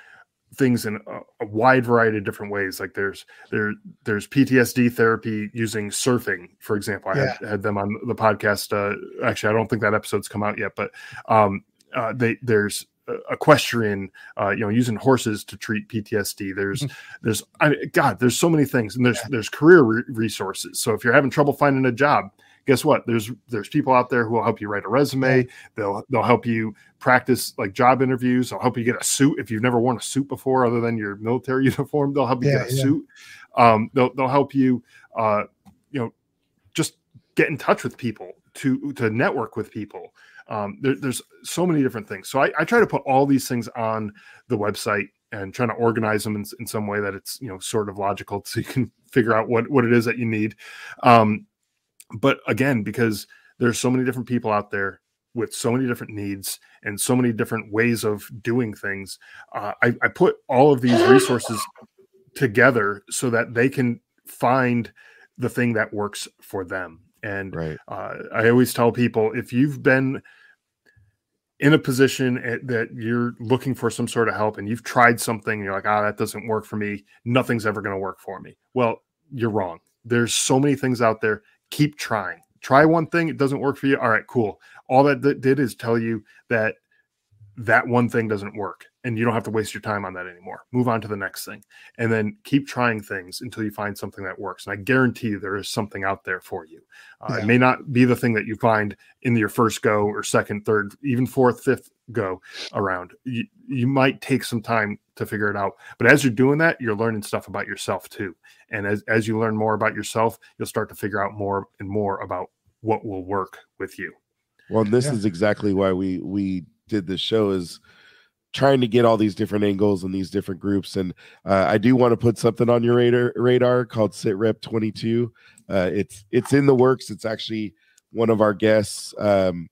things in a, a wide variety of different ways. Like there's there there's ptsd therapy using surfing for example. I had, had them on the podcast uh actually i don't think that episode's come out yet but um uh they there's uh, equestrian uh you know using horses to treat ptsd there's there's I, god there's so many things and there's there's career re- resources. So if you're having trouble finding a job guess what? There's there's people out there who will help you write a resume. They'll they'll help you practice like job interviews. They'll help you get a suit if you've never worn a suit before other than your military *laughs* uniform. They'll help you Yeah, get a yeah. suit. Um they'll they'll help you uh you know just get in touch with people to to network with people. Um there, there's so many different things. So I, I try to put all these things on the website and trying to organize them in, in some way that it's you know sort of logical *laughs* so you can figure out what what it is that you need. Um but again because there's so many different people out there with so many different needs and so many different ways of doing things uh, I, I put all of these resources together so that they can find the thing that works for them and Right. uh, I always tell people if you've been in a position at, that you're looking for some sort of help and you've tried something and you're like, ah, that doesn't work for me. Nothing's ever going to work for me. Well, you're wrong. There's so many things out there. Keep trying. Try one thing. It doesn't work for you. All right, cool. All that th- did is tell you that that one thing doesn't work and you don't have to waste your time on that anymore. Move on to the next thing and then keep trying things until you find something that works. And I guarantee there is something out there for you. Uh, Yeah. It may not be the thing that you find in your first go or second, third, even fourth, fifth go around. You, you might take some time to figure it out. But as you're doing that, you're learning stuff about yourself too. And as, as you learn more about yourself, you'll start to figure out more and more about what will work with you. Well, this Yeah. is exactly why we we did this show is trying to get all these different angles and these different groups. And uh, I do want to put something on your radar radar called SitRep 22. Uh, it's it's in the works. It's actually one of our guests. Um,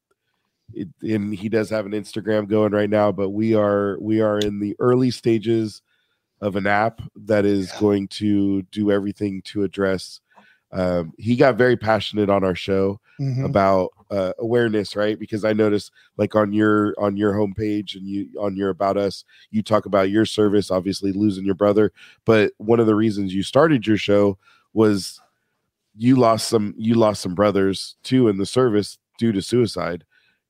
it, and he does have an Instagram going right now, but we are we are in the early stages of an app that is going to do everything to address. Um, he got very passionate on our show Mhm. about uh, awareness right because i noticed like on your on your homepage and you on your about us you talk about your service obviously losing your brother but one of the reasons you started your show was you lost some you lost some brothers too in the service due to suicide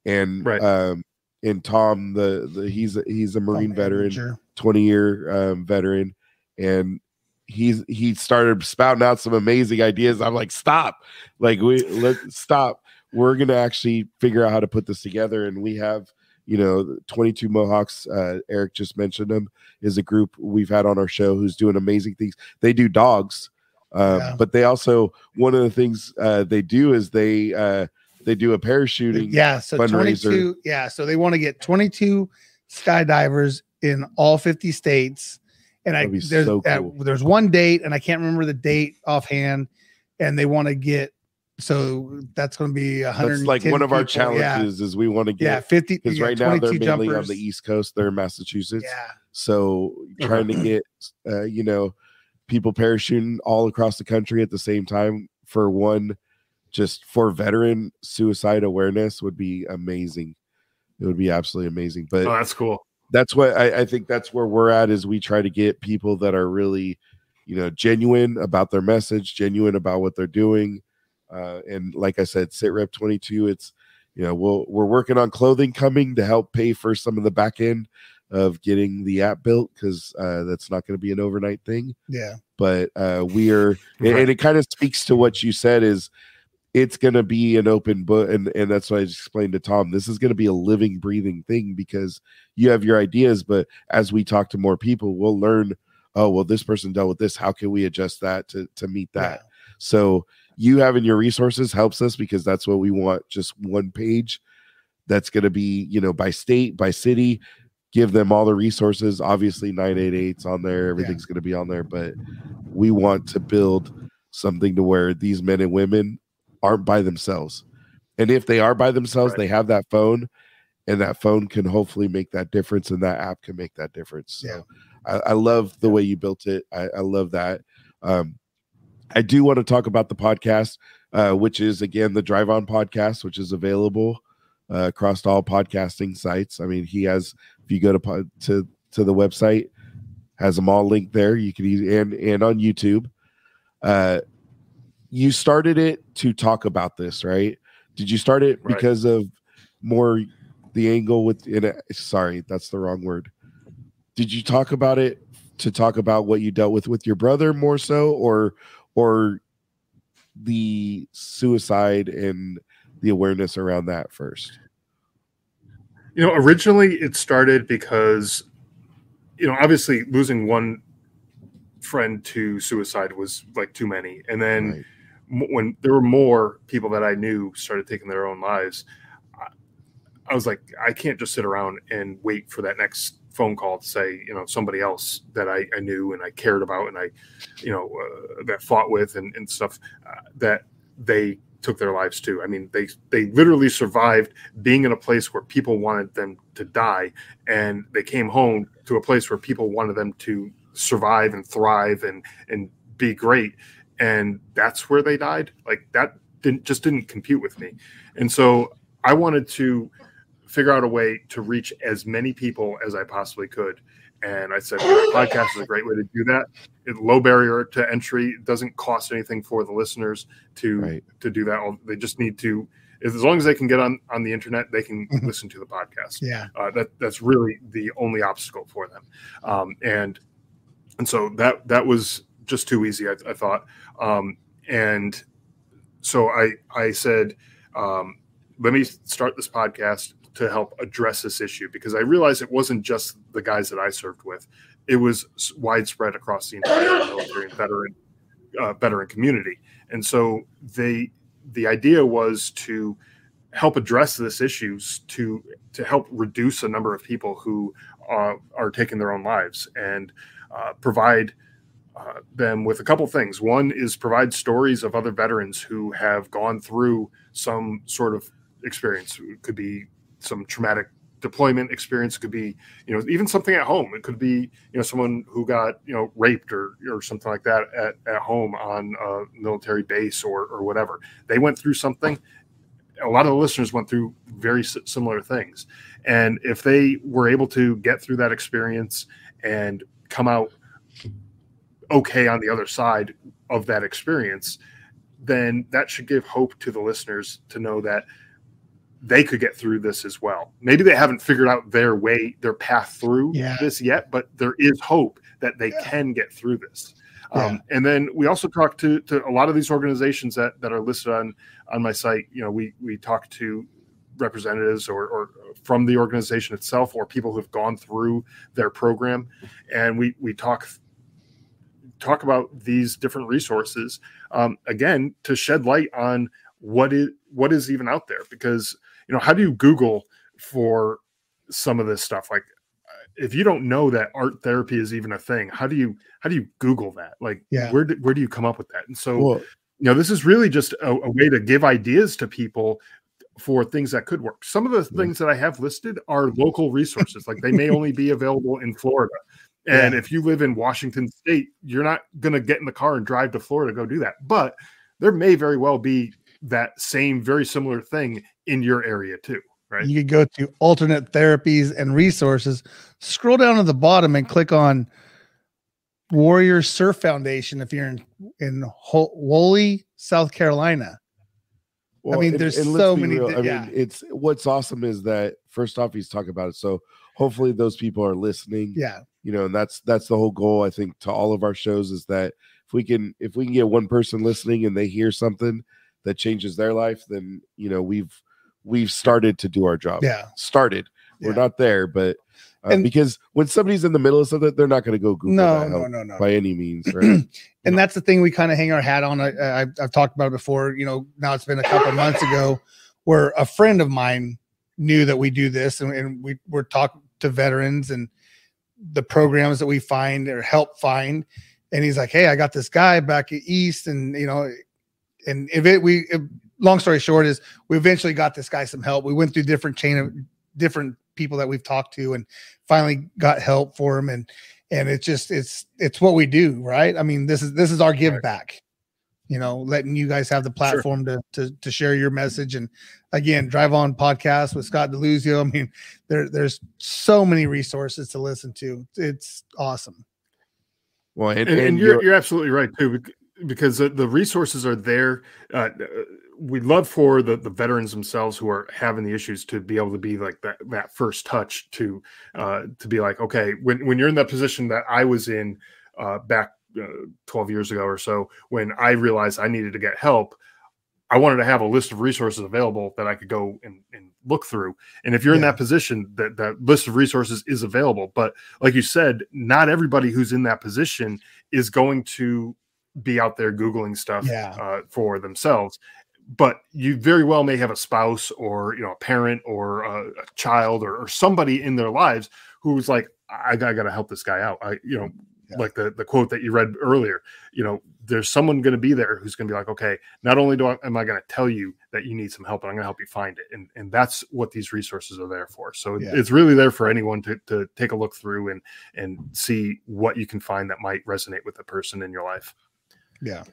and Right. um and tom the, the he's a, he's a marine veteran 20 year um, veteran. And he's he started spouting out some amazing ideas. I'm like stop. Like we let's stop. We're gonna actually figure out how to put this together. And we have you know 22 mohawks uh, eric just mentioned them is a group we've had on our show who's doing amazing things. They do dogs um, Yeah. but they also one of the things uh, they do is they uh, they do a parachuting Yeah, so fundraiser. 22. Yeah, so they want to get 22 skydivers in all 50 states. And I there's so uh, cool. there's one date, and I can't remember the date offhand. And they want to get so that's going to be a hundred. that's like one of our people. Yeah, challenges is we want to get yeah, get 50 because yeah, right now they're 22 mainly on the east coast they're in massachusetts Yeah, So trying to get uh, you know people parachuting all across the country at the same time for one just for veteran suicide awareness would be amazing. It would be absolutely amazing. But Oh, that's cool. that's what I, I think that's where we're at is we try to get people that are really you know genuine about their message genuine about what they're doing uh, and like i said sit rep 22 it's you know, we'll we're working on clothing coming to help pay for some of the back end of getting the app built because uh, that's not going to be an overnight thing. Yeah. But uh, we are, and- *laughs* Right. and it kind of speaks to what you said is it's going to be an open book, and and that's what I just explained to Tom. This is going to be a living, breathing thing because you have your ideas, but as we talk to more people, we'll learn. Oh well, this person dealt with this. How can we adjust that to to meet that? So you having your resources helps us because that's what we want. Just one page that's going to be, you know, by state, by city, give them all the resources. Obviously, 988's on there, everything's going to be on there, but we want to build something to where these men and women aren't by themselves. And if they are by themselves, Right. they have that phone, and that phone can hopefully make that difference, and that app can make that difference. So Yeah. I, I love the way you built it. I, I love that. Um, I do want to talk about the podcast, uh, which is again the Drive On podcast, which is available uh, across all podcasting sites. I mean, he has. If you go to to to the website, has them all linked there. You can use and and on YouTube. Uh, you started it to talk about this, right? Did you start it Right. because of more the angle with? In a, uh, sorry, that's the wrong word. Did you talk about it to talk about what you dealt with with your brother more so, or or the suicide and the awareness around that first? You know, originally it started because, you know, obviously losing one friend to suicide was like too many, and then Right. When there were more people that I knew started taking their own lives, I, I was like, I can't just sit around and wait for that next phone call to say, you know, somebody else that I, I knew and I cared about and I, you know, uh, that fought with and, and stuff uh, that they took their lives too. I mean, they they literally survived being in a place where people wanted them to die, and they came home to a place where people wanted them to survive and thrive and and be great and that's where they died. Like that didn't just didn't compute with me. And so i wanted to figure out a way to reach as many people as i possibly could. And i said podcast is a great way to do that. It, low barrier to entry it doesn't cost anything for the listeners to Right. to do that. They just need to as long as they can get on on the internet they can Mhm. listen to the podcast. Yeah. uh, that that's really the only obstacle for them. Um, and and so that that was just too easy i, I thought. Um, and so i i said um, let me start this podcast to help address this issue because i realized it wasn't just the guys that i served with. It was widespread across the entire military and veteran uh, veteran community. And so they the idea was to help address this issues to to help reduce the number of people who uh, are taking their own lives and uh, provide uh, them with a couple things. One is provide stories of other veterans who have gone through some sort of experience. It could be some traumatic deployment experience. It could be, you know, even something at home. It could be, you know, someone who got, you know, raped or or something like that at, at home on a military base or or whatever. They went through something. A lot of the listeners went through very similar things, and if they were able to get through that experience and come out okay on the other side of that experience, then that should give hope to the listeners to know that they could get through this as well. Maybe they haven't figured out their way, their path through Yeah. this yet, but there is hope that they can get through this. Um, and then we also talk to, to a lot of these organizations that, that are listed on on my site. You know, we we talk to representatives or, or from the organization itself or people who've gone through their program, and we we talk talk about these different resources um, again to shed light on what is what is even out there. Because you know how do you google for some of this stuff? Like if you don't know that art therapy is even a thing how do you how do you google that? Like Yeah. where do, where do you come up with that? And so you know this is really just a, a way to give ideas to people for things that could work. Some of the things that i have listed are local resources. Like they may only be available in florida and Yeah. if you live in washington state you're not going to get in the car and drive to florida to go do that but there may very well be that same very similar thing in your area too right You could go to alternate therapies and resources, scroll down to the bottom and click on Warrior Surf Foundation if you're in in Ho- Woolley, South Carolina. Well, mean, and- there's and so many real, di- I mean, yeah. it's what's awesome is that first off, he's talking about it. So hopefully those people are listening. Yeah. You know, and that's that's the whole goal. I think to all of our shows is that if we can if we can get one person listening and they hear something that changes their life, then you know we've we've started to do our job. Yeah. Started. We're not there, but uh, And- because when somebody's in the middle of something, they're not going to go Google No, that no, no, no. by any means, *clears throat* right? and that's the thing we kind of hang our hat on. I, I've talked about it before. You know, now it's been a couple months ago where a friend of mine knew that we do this, and, and we we're talking to veterans and the programs that we find or help find. And he's like, "Hey, I got this guy back east, and you know, and if it we if, long story short is we eventually got this guy some help. We went through different chain of different people that we've talked to, and finally got help for him. And and it's just it's it's what we do, right? I mean, this is this is our give back. You know, letting you guys have the platform to, to to share your message. And again, drive on podcast with Scott DeLuzio. I mean, there there's so many resources to listen to. It's awesome. well, and, and, and and you're, you're- you're absolutely right too because the, the resources are there uh, uh, we'd love for the, the veterans themselves who are having the issues to be able to be like that that first touch to uh, to be like okay when, when you're in that position that i was in uh, back uh, 12 years ago or so when i realized i needed to get help i wanted to have a list of resources available that i could go and, and look through. And if you're in that position that that list of resources is available. But like you said not everybody who's in that position is going to be out there googling stuff Yeah. uh, for themselves. But you very well may have a spouse or you know a parent or a, a child or, or somebody in their lives who's like i, I got to help this guy out. I you know Yeah. like the the quote that you read earlier you know there's someone going to be there who's going to be like okay not only do I, am i going to tell you that you need some help but i'm going to help you find it and and that's what these resources are there for so Yeah. it's really there for anyone to, to take a look through and and see what you can find that might resonate with the person in your life Yeah,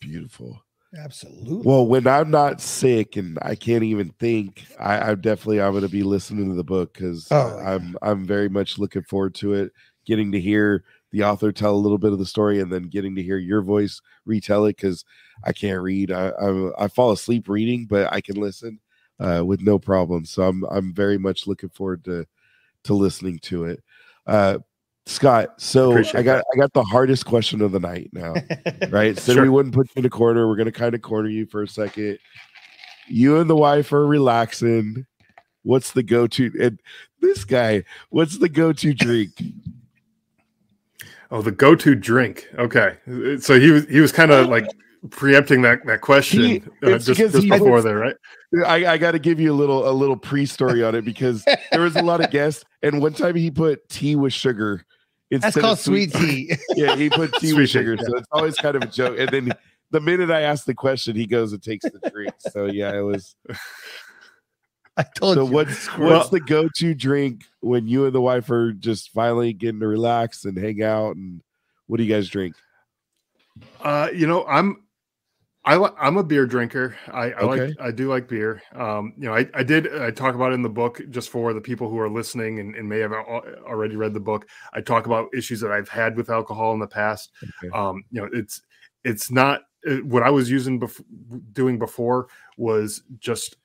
beautiful. absolutely. Well, when I'm not sick and I can't even think, I, I definitely I'm going to be listening to the book because Oh, yeah. I'm I'm very much looking forward to it. Getting to hear the author tell a little bit of the story and then getting to hear your voice retell it because I can't read. I, I I fall asleep reading, but I can listen uh, with no problem. So I'm I'm very much looking forward to to listening to it. Uh, Scott, so Appreciate I got that. I got the hardest question of the night now *laughs* right? So Sure. we wouldn't put you in a corner. We're gonna kind of corner you for a second. You and the wife are relaxing. What's the go-to? And this guy, what's the go-to drink? Oh the go-to drink okay so he was he was kind of like preempting that that question He- uh, just, just he before there right I, I got to give you a little a little pre-story on it because there was a lot of guests, and one time he put tea with sugar. That's called sweet tea. *laughs* Yeah, he put tea Sweet with tea, sugar, so it's always kind of a joke. And then the minute I asked the question, he goes and takes the drink. So yeah, it was. *laughs* I told So you. what's Well- what's the go-to drink when you and the wife are just finally getting to relax and hang out? And what do you guys drink? Uh, you know, I'm I li- I'm a beer drinker. I, I Okay. like I do like beer. Um, you know, I, I did I talk about it in the book just for the people who are listening and, and may have al- already read the book. I talk about issues that I've had with alcohol in the past. Okay. Um, you know, it's it's not uh, what I was using before doing before was just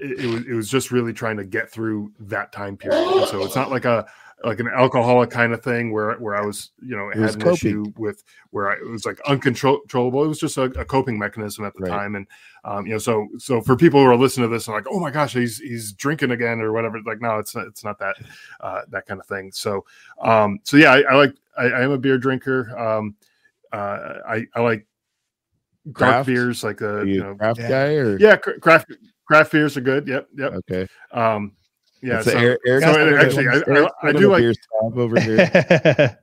it, it was it was just really trying to get through that time period. And so it's not like a like an alcoholic kind of thing where where I was you know It had an coping. issue with where I, it was like uncontrollable. It was just a, a coping mechanism at the Right. time, and um, you know, so so for people who are listening to this and like, oh my gosh, he's he's drinking again or whatever. Like, no, it's not. It's not that uh, that kind of thing. So um, so yeah, I, I like I, I am a beer drinker. Um, uh, I I like dark Craft? beers, like the you you know a craft yeah. guy or yeah, craft craft beers are good. Yep, yep. okay? Um, yeah, so, a- Eric- so kind actually, I, I, I do like beer snob over here. *laughs*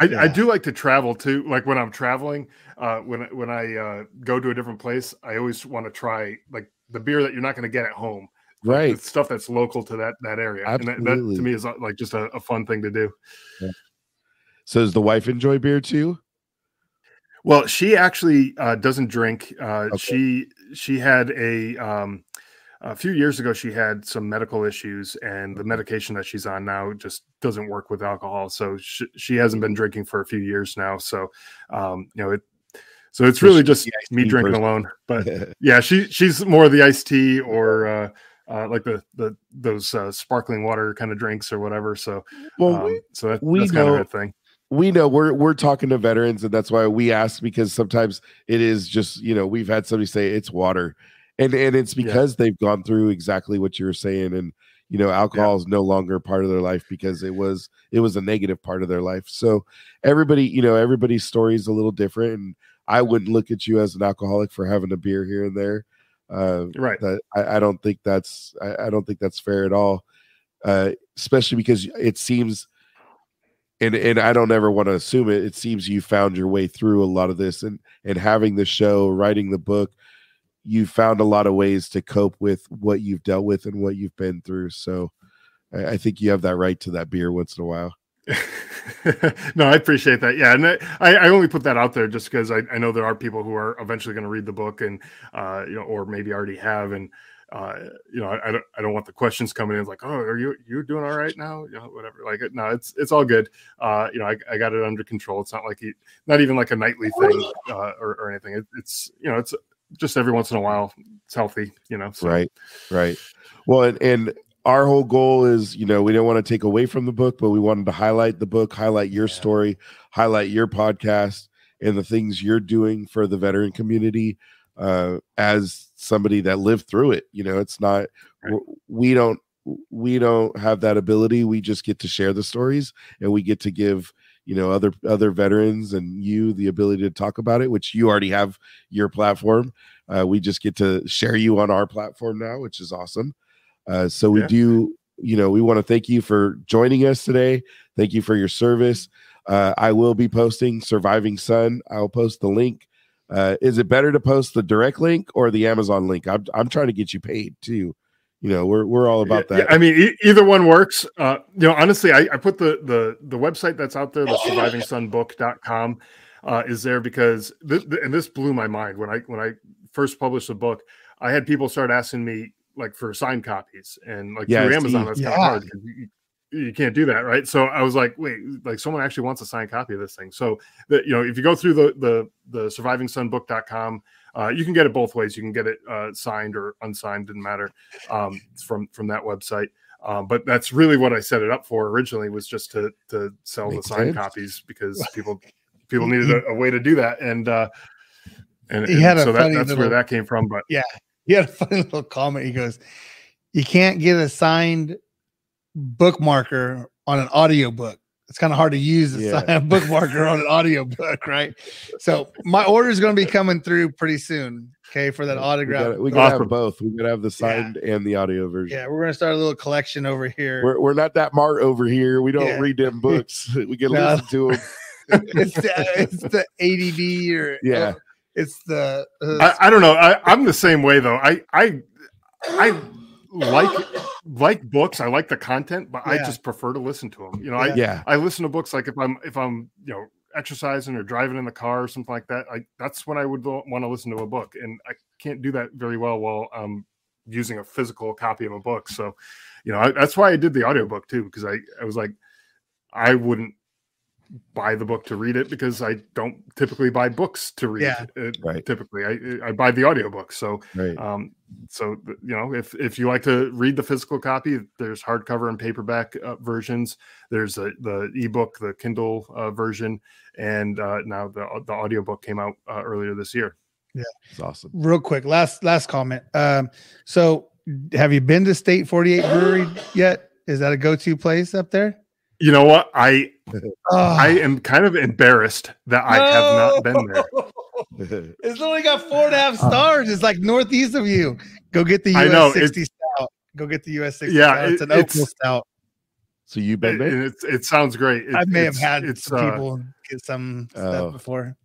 I, Yeah. I do like to travel too. Like when I'm traveling, uh, when I- when I uh, go to a different place, I always want to try like the beer that you're not going to get at home. Right. the stuff that's local to that that area, and that, that Absolutely. to me is uh, like just a, a fun thing to do. So does the wife enjoy beer too? Well, she actually uh, doesn't drink. Uh, Okay. She she had a um, a few years ago. She had some medical issues, and the medication that she's on now just doesn't work with alcohol. So she, she hasn't been drinking for a few years now. So um, you know, it So it's really just me drinking person. alone. But *laughs* yeah, she she's more of the iced tea or uh, uh, like the the those uh, sparkling water kind of drinks or whatever. So well, um, we, so that, we that's kind know- of her thing. We know we're we're talking to veterans, and that's why we ask because sometimes it is just you know we've had somebody say it's water, and and it's Yeah. because they've gone through exactly what you were saying, and you know alcohol is no longer part of their life because it was it was a negative part of their life. So everybody, you know, everybody's story is a little different, and I wouldn't look at you as an alcoholic for having a beer here and there. Uh, Right. that I, I don't think that's I, I don't think that's fair at all. Uh, especially because it seems and and I don't ever want to assume it. It seems you found your way through a lot of this and and having the show, writing the book, you found a lot of ways to cope with what you've dealt with and what you've been through. So I, I think you have that right to that beer once in a while. *laughs* no, I appreciate that. Yeah, and I, I only put that out there just because I, I know there are people who are eventually going to read the book and uh, you know, or maybe already have, and uh, you know, I, I don't I don't want the questions coming in like, oh, are you you doing all right now? You know, whatever. Like, no, it's it's all good. Uh, you know, I, I got it under control. It's not like he, not even like a nightly thing uh, or, or anything. It, it's you know, it's just every once in a while. It's healthy. You know, so. Right. Right. Well, and, and our whole goal is, you know, we don't want to take away from the book, but we wanted to highlight the book, highlight your story, highlight your podcast and the things you're doing for the veteran community uh, as somebody that lived through it. You know, it's not Right. we don't we don't have that ability. We just get to share the stories and we get to give you know other other veterans and you the ability to talk about it, which you already have your platform. Uh, we just get to share you on our platform now, which is awesome. Uh, so we Yeah. do, you know, we want to thank you for joining us today. Thank you for your service. Uh, I will be posting Surviving Son. I'll post the link. Uh, is it better to post the direct link or the Amazon link? I'm, I'm trying to get you paid too. You know, we're, we're all about Yeah, that. yeah, I mean, e- either one works. Uh, you know, honestly, I, I put the the the website that's out there, the survivingsonbook.com, uh, is there because th- th- and this blew my mind when I when I first published the book. I had people start asking me like for signed copies and like Yeah, through Amazon. see. That's kind of hard. 'cause You, you can't do that, right? So I was like, wait, like someone actually wants a signed copy of this thing. So that you know, if you go through the the the survivingsonbook.com, uh, you can get it both ways. You can get it uh, signed or unsigned, didn't matter um, from from that website. Um, but that's really what I set it up for originally was just to to sell Makes the signed sense. copies because *laughs* people people needed a, a way to do that, and uh, and, He and had a so that, that's little- where that came from. But yeah, He had a funny little comment. He goes, You can't get a signed bookmarker on an audiobook. It's kind of hard to use a Yeah. signed *laughs* bookmarker on an audiobook, right? So my order is going to be coming through pretty soon. Okay, for that autograph. gotta, we gotta Awesome. have both. We gotta have the signed and the audio version. yeah, we're going to start a little collection over here. We're, we're not that Mart over here. We don't Yeah. read them *laughs* books. we can No. listen to them. *laughs* it's, the, it's the ADD or Yeah. it's the uh, I, I don't know. I, I'm the same way though. I I I like *laughs* like books. I like the content, but I just prefer to listen to them. You know, I Yeah. I listen to books like if I'm if I'm you know exercising or driving in the car or something like that. I that's when I would want to listen to a book, and I can't do that very well while I'm using a physical copy of a book. So, you know, I, that's why I did the audiobook too, because I I was like, I wouldn't buy the book to read it because I don't typically buy books to read. Yeah. uh, Right. Typically, I I buy the audiobook. So Right. um, so you know, if if you like to read the physical copy, there's hardcover and paperback uh, versions. There's a, the ebook, the Kindle uh, version, and uh, now the the audiobook came out uh, earlier this year. Yeah, it's awesome. real quick last last comment um so have you been to state 48 brewery yet is that a go-to place up there You know what? I I am kind of embarrassed that I have not been there. *laughs* it's only got four and a half stars it's like northeast of you go get the us I know, 60 stout go get the us 60 Yeah, stout. it's an oak it's- stout so you've been It, there? it, it sounds great. It- i may have had it's some uh, people get some Oh. stuff before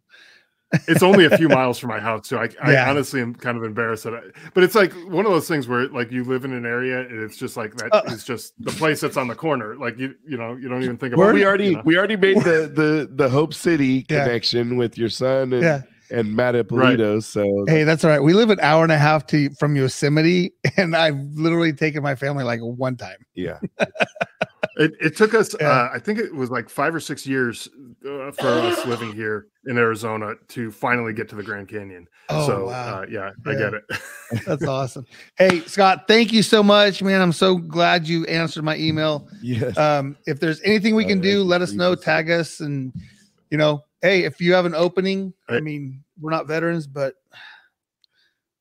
it's only a few miles from my house, so I, I Yeah. honestly am kind of embarrassed that. I, but it's like one of those things where like you live in an area and it's just like that. Uh. it's just the place that's on the corner. Like you, you know, you don't even think Where about. we already you know? we already made the the the Hope City Yeah. connection with your son and yeah and Matt Ippolito. So hey that's all right we live an hour and a half to from yosemite *laughs* and i've literally taken my family like one time yeah, *laughs* It, it took us, Yeah. uh, I think it was like five or six years uh, for us *gasps* living here in Arizona to finally get to the Grand Canyon. Oh, so wow. uh, yeah, I get it. That's *laughs* awesome. Hey, Scott, thank you so much, man. I'm so glad you answered my email. Yes. Um, if there's anything we Oh, can do, let us know, tag us, and you know, hey, if you have an opening, I Right. mean, we're not veterans, but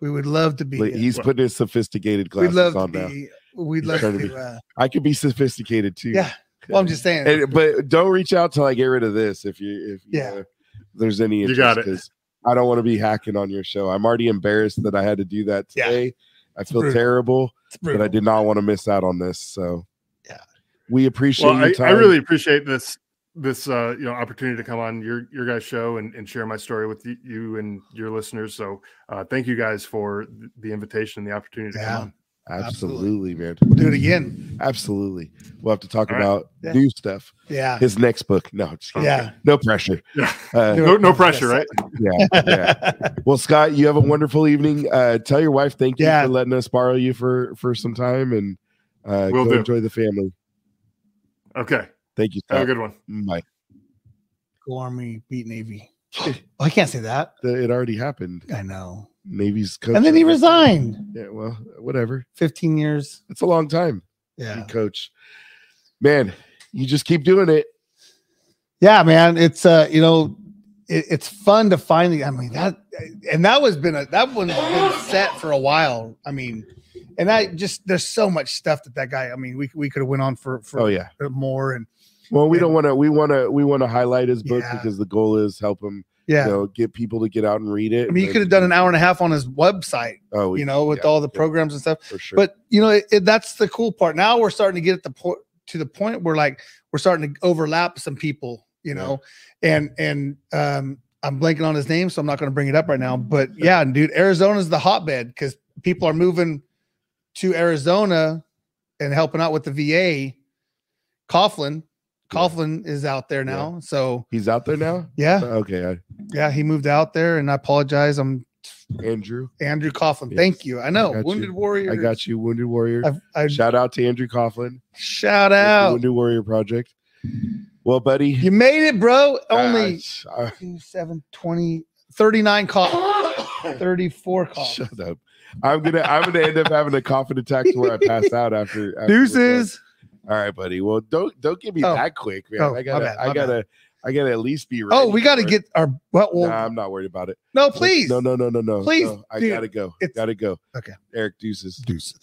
we would love to be. Like, He's putting his sophisticated we'd glasses love to on now. be. We'd love to. to be- uh, I could be sophisticated too. yeah. Well, I'm just saying. And- but don't reach out till I get rid of this if you if you Yeah. know, if there's any You interest got it. 'cause I don't want to be hacking on your show. I'm already embarrassed that I had to do that Yeah. today. I feel brutal. terrible, but I did not want to miss out on this. So Yeah. we appreciate well, your I, time. I really appreciate this this uh, you know opportunity to come on your your guys' show and, and share my story with you, you and your listeners. So uh, thank you guys for the invitation and the opportunity to come on. absolutely, man. We'll do it again. Absolutely. We'll have to talk All right. about Yeah. new stuff. Yeah. His next book. No, just kidding. Yeah. no pressure. *laughs* Yeah. Uh, No, no pressure, right? yeah, yeah. *laughs* Well, Scott, you have a wonderful evening. Uh, tell your wife thank you Yeah. for letting us borrow you for for some time, and uh, Will go do. enjoy the family. Okay. Thank you, Have a good one. Bye. Go Army, beat Navy. *sighs* Oh, I can't say that. It already happened. I know. Navy's coach. And then he resigned. Yeah, well, whatever. 15 years. It's a long time. Yeah. Coach. Man, you just keep doing it. Yeah, man. It's uh, you know, it, it's fun to finally. I mean that, and that was been a that one's been set for a while. I mean, and I just there's so much stuff that that guy. I mean, we we could have went on for for Oh yeah. more and Well, we And- don't want to. We want to. We want to highlight his book Yeah. because the goal is help him. yeah. You know, get people to get out and read it. I mean, you could have done an hour and a half on his website, Oh, we- you know, with yeah, all the programs and stuff. for sure. But you know, it, it- that's the cool part. Now we're starting to get at the point to the point where like we're starting to overlap some people, you know, and and um I'm blanking on his name, so I'm not going to bring it up right now. But yeah, dude, Arizona's the hotbed because people are moving to Arizona and helping out with the VA. Coughlin. Coughlin is out there now. So he's out there now. yeah, Okay, yeah, he moved out there, and I apologize. I'm Andrew. Andrew Coughlin. Yes. Thank you. I know, I Wounded you. Warrior. I got you, Wounded Warrior. I've, I Shout out to Andrew Coughlin. shout out. Wounded Warrior Project. Well, buddy, You made it, bro. Only uh, two, seven, 20, 39 calls, *coughs* 34 calls. shut up. I'm gonna I'm gonna end up having a coughing attack to where I pass out after. after. Deuces. All right, buddy. Well, don't don't give me Oh. that quick, man. Oh, I gotta bad, I gotta I gotta at least be oh, ready. Oh, we got to for it. get our well. well Nah, I'm not worried about it. no, please. No, no, no, no, no. Please, no. I dude, gotta go. Gotta go. Okay. Eric Deuces. Deuces.